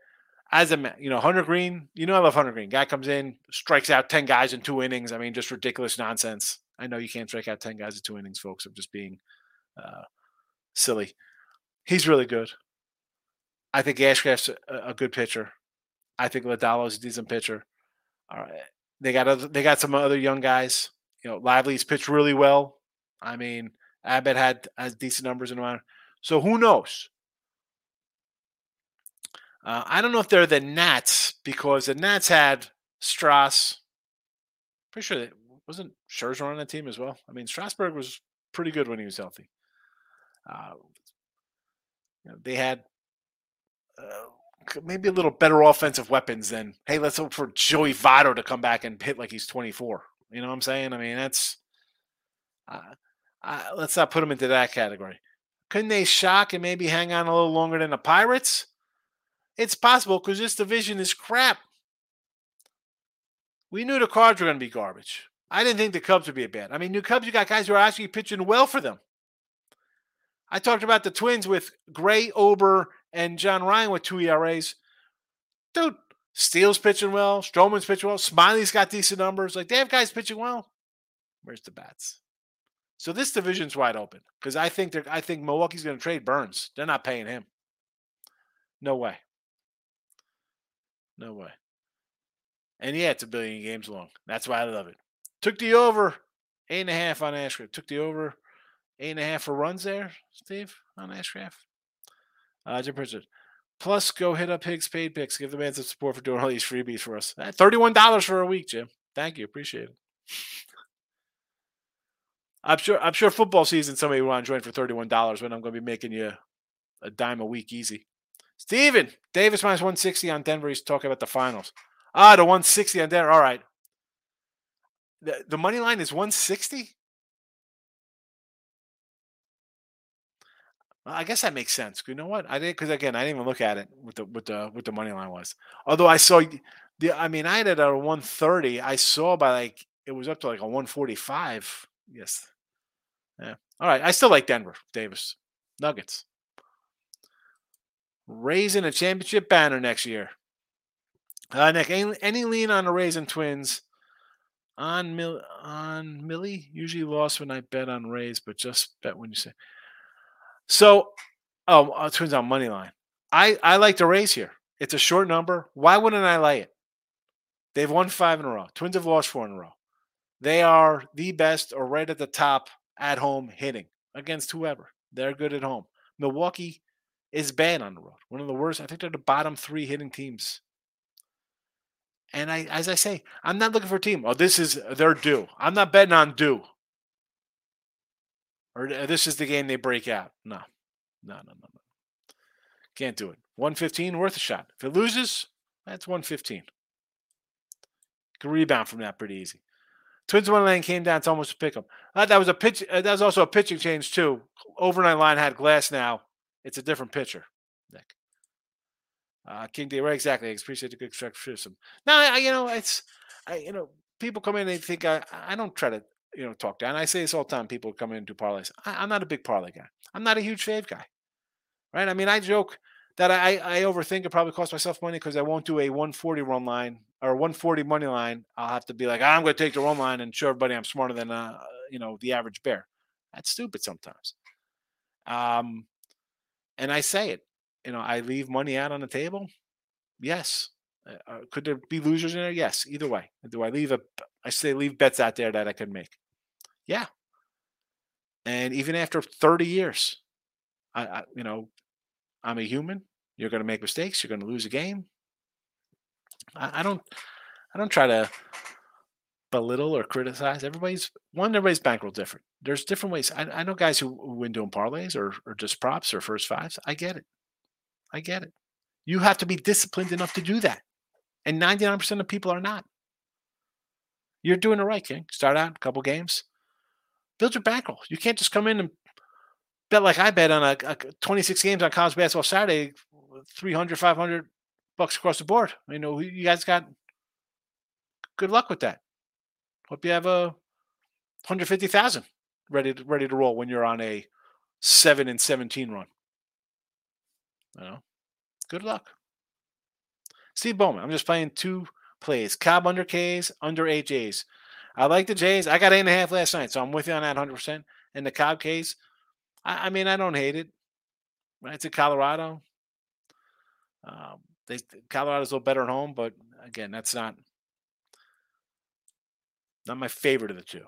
As a man, you know, Hunter Greene, you know, I love Hunter Greene. Guy comes in, strikes out 10 guys in two innings. I mean, just ridiculous nonsense. I know you can't strike out 10 guys in two innings, folks. I'm just being uh, silly. He's really good. I think Ashcraft's a, a good pitcher. I think Lodolo's a decent pitcher. All right. They got other, they got some other young guys. You know, Lively's pitched really well. I mean, Abbott had has decent numbers in round. So who knows? Uh, I don't know if they're the Nats because the Nats had Strauss. Pretty sure that wasn't Scherzer on that team as well. I mean, Strasburg was pretty good when he was healthy. Uh, you know, they had uh, maybe a little better offensive weapons than hey, let's hope for Joey Votto to come back and hit like he's 24. You know what I'm saying? I mean, that's uh, uh, let's not put him into that category. Couldn't they shock and maybe hang on a little longer than the Pirates? It's possible because this division is crap. We knew the Cards were going to be garbage. I didn't think the Cubs would be a bad. I mean, New Cubs, you got guys who are actually pitching well for them. I talked about the Twins with Gray, Ober, and John Ryan with two ERAs. Dude, Steele's pitching well. Stroman's pitching well. Smiley's got decent numbers. Like they have guys pitching well. Where's the bats? So this division's wide open because I think they're. I think Milwaukee's going to trade Burnes. They're not paying him. No way. No way. And yeah, it's a billion games long. That's why I love it. Took the over eight and a half on Ashcraft. Took the over eight and a half for runs there, Steve, on Ashcraft. Uh, Jim Pritchard. Plus, go hit up Higgs Paid Picks. Give the man some support for doing all these freebies for us. Thirty-one dollars for a week, Jim. Thank you, appreciate it. I'm sure. I'm sure football season. Somebody will want to join for thirty-one dollars when I'm going to be making you a dime a week easy. Steven Davis minus one sixty on Denver. He's talking about the finals. Ah, the one sixty on Denver. All right. The the money line is one sixty. I guess that makes sense. You know what? I didn't because again, I didn't even look at it with the with the what the money line was. Although I saw the, I mean, I had it at a one thirty. I saw by like it was up to like a one forty five. Yes. Yeah. All right. I still like Denver, Davis, Nuggets. Raising a championship banner next year. Uh, Nick, any, any lean on the Raising Twins? On Mill on Millie usually lost when I bet on Rays, but just bet when you say so, oh, uh, Twins on money line. I I like to raise here. It's a short number. Why wouldn't I lay it? They've won five in a row. Twins have lost four in a row. They are the best or right at the top at home hitting against whoever. They're good at home. Milwaukee is bad on the road. One of the worst. I think they're the bottom three hitting teams. And I, as I say, I'm not looking for a team. Oh, this is their due. I'm not betting on due or uh, this is the game they break out. No, no, no, no, no. Can't do it. 115 worth a shot. If it loses, that's 115. Can rebound from that pretty easy. Twins one lane came down. It's almost a pick 'em. Uh, that was a pitch. Uh, that was also a pitching change too. Overnight line had glass. Now It's a different pitcher. Nick. Uh, King D. Right, exactly. I appreciate the good criticism. Now, I, you know, it's, I, you know, people come in and they think I, I don't try to you know, talk down. I say this all the time. People come in and do parlays. I, am not a big parlay guy. I'm not a huge fave guy, right? I mean, I joke that I, I overthink it probably cost myself money because I won't do a 140 run line or 140 money line. I'll have to be like, I'm going to take the run line and show everybody I'm smarter than, uh, you know, the average bear. That's stupid sometimes. Um, and I say it, you know, I leave money out on the table. Yes. Uh, uh could there be losers in there? Yes. Either way. Do I leave a? I say leave bets out there that I could make. Yeah. And even after 30 years, I, I you know, I'm a human. You're going to make mistakes. You're going to lose a game. I, I don't, I don't try to belittle or criticize. Everybody's one. Everybody's bankroll different. There's different ways. I, I know guys who win doing parlays or or just props or first fives. I get it. I get it. You have to be disciplined enough to do that, and 99% of people are not. You're doing it right, King. Start out a couple games, build your bankroll. You can't just come in and bet like I bet on a, a 26 games on college basketball Saturday, 300, 500 bucks across the board. You know, you guys got good luck with that. Hope you have a 150,000 ready to, ready to roll when you're on a 7 and 17 run. You know, good luck. Steve Bowman, I'm just playing two plays. Cobb under K's, under HAs. I like the J's. I got eight and a half last night, so I'm with you on that 100%. And the Cobb case, I, I mean, I don't hate it. It's in Colorado. Um, they Colorado's a little better at home, but again, that's not not my favorite of the two.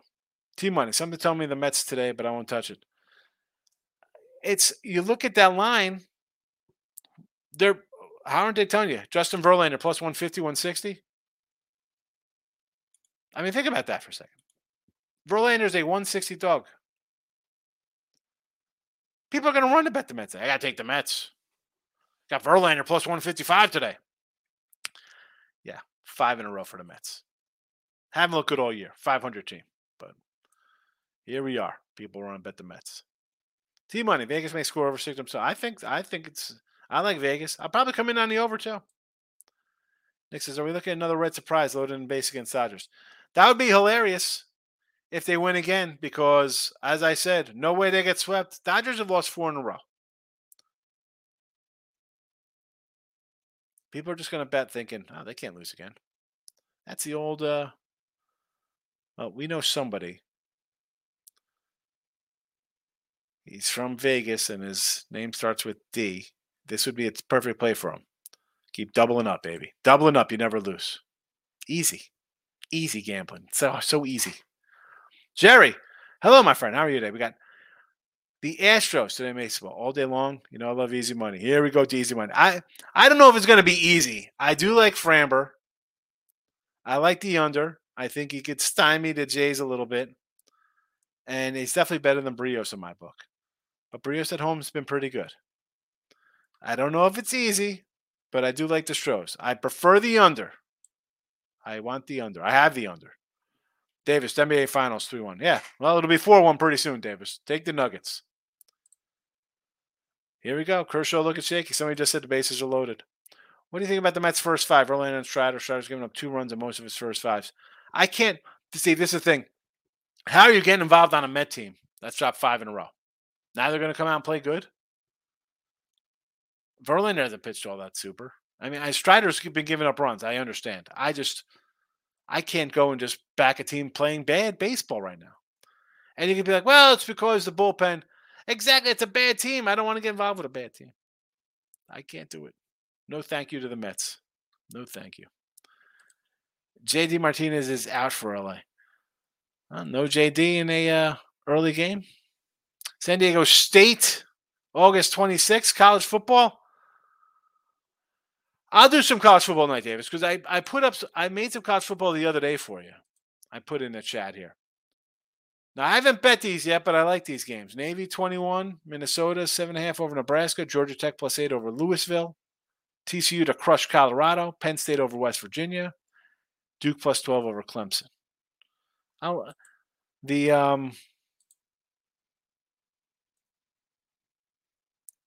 T money. Something tell me the Mets today, but I won't touch it. It's you look at that line. They're how aren't they telling you? Justin Verlander plus 150, 160? I mean, think about that for a second. Verlander's a 160 dog. People are going to run to bet the Mets. I got to take the Mets. Got Verlander plus 155 today. Yeah, five in a row for the Mets. Haven't looked good all year. 500 team. But here we are. People want to bet the Mets. T money. Vegas may score over six themselves. I think I think it's I like Vegas. I'll probably come in on the over too. Nick says, Are we looking at another red surprise loaded in base against Dodgers? That would be hilarious if they win again, because as I said, no way they get swept. Dodgers have lost four in a row. People are just going to bet thinking, oh, they can't lose again. That's the old, uh, well, we know somebody. He's from Vegas and his name starts with D. This would be a perfect play for him. Keep doubling up, baby. Doubling up, you never lose. Easy. Easy gambling. So so easy. Jerry, hello, my friend. How are you today? We got the Astros today, baseball all day long. You know, I love easy money. Here we go to easy money. I I don't know if it's going to be easy. I do like Framber. I like the under. I think he could stymie the Jays a little bit, and he's definitely better than Brios in my book. But Brios at home has been pretty good. I don't know if it's easy, but I do like the Stros. I prefer the under. I want the under. I have the under. Davis, NBA Finals 3 1. Yeah, well, it'll be 4 1 pretty soon, Davis. Take the Nuggets. Here we go. Kershaw looking shaky. Somebody just said the bases are loaded. What do you think about the Mets' first five? Verlander and Strider. Strider's giving up two runs in most of his first fives. I can't see. This is the thing. How are you getting involved on a Met team that's dropped five in a row? Now they're going to come out and play good. Verlander hasn't pitched all that super. I mean, Strider's been giving up runs. I understand. I just, I can't go and just back a team playing bad baseball right now. And you can be like, well, it's because the bullpen. Exactly. It's a bad team. I don't want to get involved with a bad team. I can't do it. No thank you to the Mets. No thank you. JD Martinez is out for LA. No JD in a uh, early game. San Diego State, August 26th, college football. I'll do some college football night, Davis, because I, I put up I made some college football the other day for you. I put in the chat here. Now I haven't bet these yet, but I like these games. Navy 21, Minnesota, seven and a half over Nebraska, Georgia Tech plus eight over Louisville, TCU to crush Colorado, Penn State over West Virginia, Duke plus 12 over Clemson. I'll, the um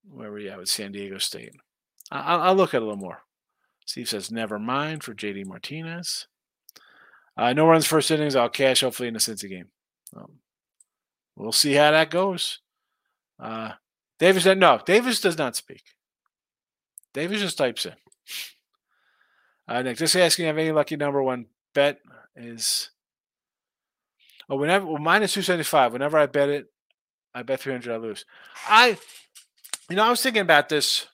where were you at with San Diego State? I'll, I'll look at a little more. Steve says, never mind for JD Martinez. Uh, no runs first innings. I'll cash hopefully in the Cincy game. Um, we'll see how that goes. Uh, Davis, said, no, Davis does not speak. Davis just types in. Uh, Nick, just asking, have any lucky number one bet is. Oh, whenever well, minus two seventy five. Whenever I bet it, I bet three hundred. I lose. I, you know, I was thinking about this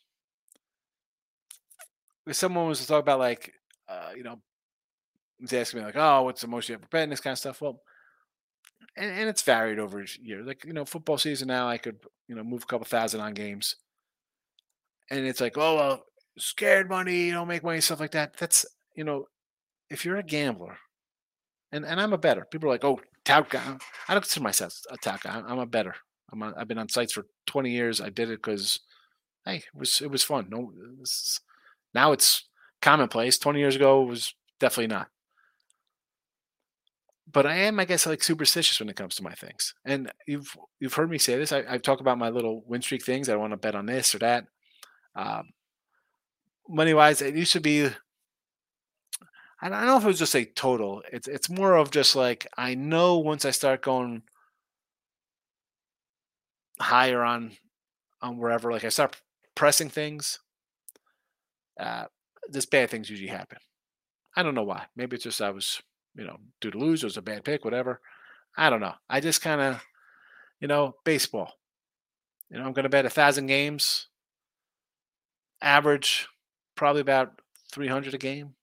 someone was to talk about like, uh, you know, was asking me like, oh, what's the most you ever bet and this kind of stuff. Well, and, and it's varied over years. Like you know, football season now, I could you know move a couple thousand on games, and it's like, oh, well, scared money, you know, make money, stuff like that. That's you know, if you're a gambler, and and I'm a better. People are like, oh, tout guy. I don't consider myself a tout guy. I'm a better. I'm a, I've been on sites for 20 years. I did it because, hey, it was it was fun. No, now it's commonplace. 20 years ago was definitely not. But I am, I guess, like superstitious when it comes to my things. And you've you've heard me say this. I, I've talked about my little win streak things. I want to bet on this or that. Um, money wise, it used to be. I don't know if it was just a total. It's it's more of just like I know once I start going higher on on wherever, like I start pressing things, uh, this bad things usually happen. I don't know why. Maybe it's just I was, you know, due to lose, it was a bad pick, whatever. I don't know. I just kind of, you know, baseball. You know, I'm going to bet a thousand games. Average, probably about 300 a game.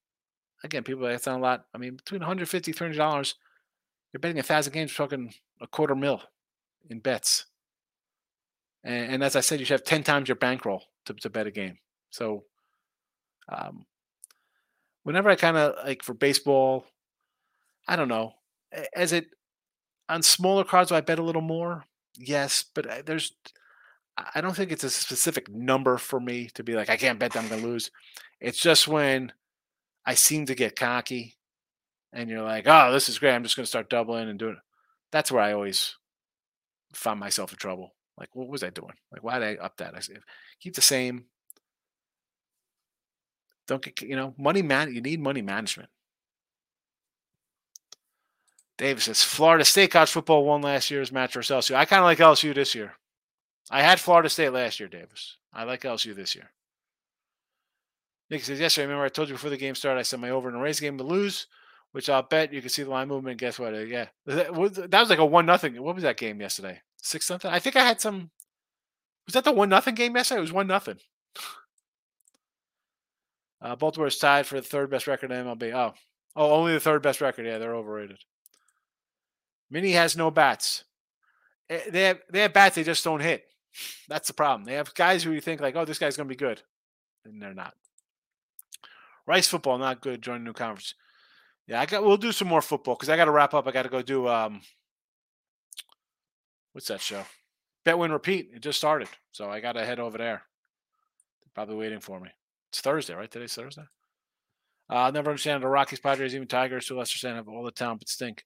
Again, people that's not a lot. I mean, between 150 300 dollars, you're betting a thousand games, talking a quarter mil in bets. And, and, as I said, you should have 10 times your bankroll to, to bet a game. So um, whenever I kind of like for baseball, I don't know. As it on smaller cards, do I bet a little more? Yes, but uh, there's I don't think it's a specific number for me to be like I can't bet that I'm going to lose. It's just when I seem to get cocky, and you're like, oh, this is great. I'm just going to start doubling and doing. It. That's where I always find myself in trouble. Like, what was I doing? Like, why did I up that? I keep the same. Don't get you know money man. You need money management. Davis says Florida State college football won last year's match versus LSU. I kind of like LSU this year. I had Florida State last year, Davis. I like LSU this year. Nick says, Yes, I remember I told you before the game started, I said my over in the Rays game to lose, which I'll bet you can see the line movement. Guess what? Uh, yeah. That was, like a one nothing. What was that game yesterday? Six something? I think I had some. Was that the one nothing game yesterday? It was one nothing. Uh, is tied for the third best record in MLB. Oh, oh, only the third best record. Yeah, they're overrated. Mini has no bats. Eh, they have they have bats. They just don't hit. That's the problem. They have guys who you think like, oh, this guy's gonna be good, and they're not. Rice football not good. Join the new conference. Yeah, I got. We'll do some more football because I got to wrap up. I got to go do um. What's that show? Bet win repeat. It just started, so I got to head over there. They're probably waiting for me. It's Thursday, right? Today's Thursday. Uh, I'll never understand the Rockies, Padres, even Tigers to a lesser extent have all the talent but stink.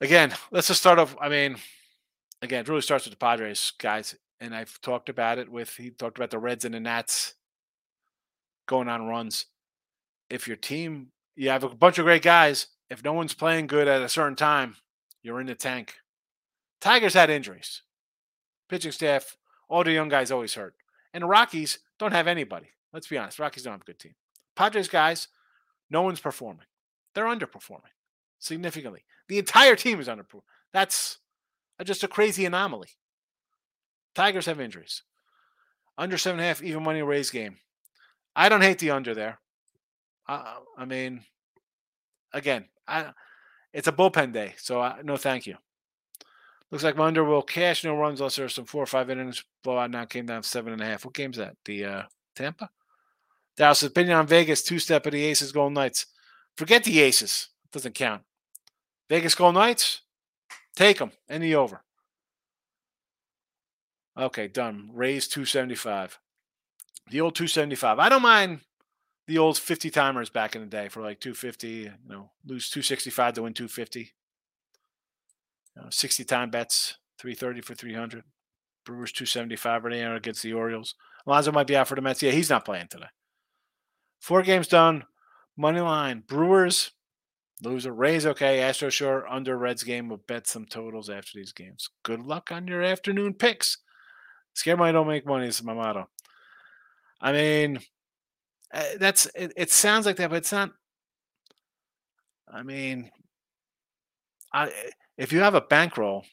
Again, let's just start off. I mean, again, it really starts with the Padres, guys. And I've talked about it with he talked about the Reds and the Nats going on runs. If your team, you have a bunch of great guys. If no one's playing good at a certain time, you're in the tank. Tigers had injuries. Pitching staff, all the young guys always hurt. And the Rockies don't have anybody. Let's be honest. Rockies don't have a good team. Padres guys, no one's performing. They're underperforming significantly. The entire team is underperforming. That's just a crazy anomaly. Tigers have injuries. Under seven and a half, even money Rays game. I don't hate the under there. Uh, I mean, again, I, it's a bullpen day, so I, no thank you. Looks like my under will cash no runs unless there's some four or five innings blowout. Now came down seven and a half. What game's that? The uh, Tampa. Dallas opinion on Vegas two step of the Aces Golden Knights. Forget the Aces. Doesn't count. Vegas Golden Knights. Take them. and Any over. Okay, done. Rays 275. The old 275. I don't mind the old 50 timers back in the day for like 250, you know, lose 265 to win 250. You know, 60 time bets, 330 for 300. Brewers 275 right now against the Orioles. Alonso might be out for the Mets. Yeah, he's not playing today. Four games done. Money line. Brewers, loser. Rays, okay. Astro sure under Reds game. We'll bet some totals after these games. Good luck on your afternoon picks. Scare money, don't make money is my motto. I mean, eh, that's it, it sounds like that, but it's not. I mean, I if you have a bankroll,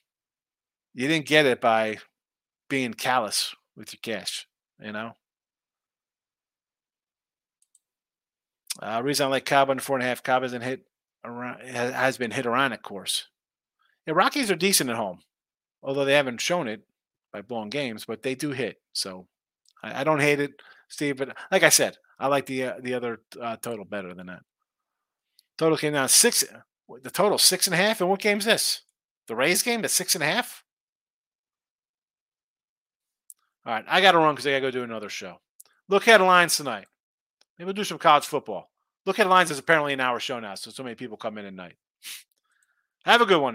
you didn't get it by being callous with your cash, you know. Uh, reason I like Cobb on four and a half. Cobb hasn't hit around, has been hit around, of course. Yeah, Rockies are decent at home, although they haven't shown it by blowing games, but they do hit. So I, I don't hate it, Steve. But like I said, I like the uh, the other uh, total better than that. Total came down six. The total six and a half. And what game's this? The Rays game. The six and a half. All right, I got to run because I got to go do another show. Look at lines tonight. Maybe we'll do some college football. Look at lines is apparently an hour show now, so so many people come in at night. Have a good one.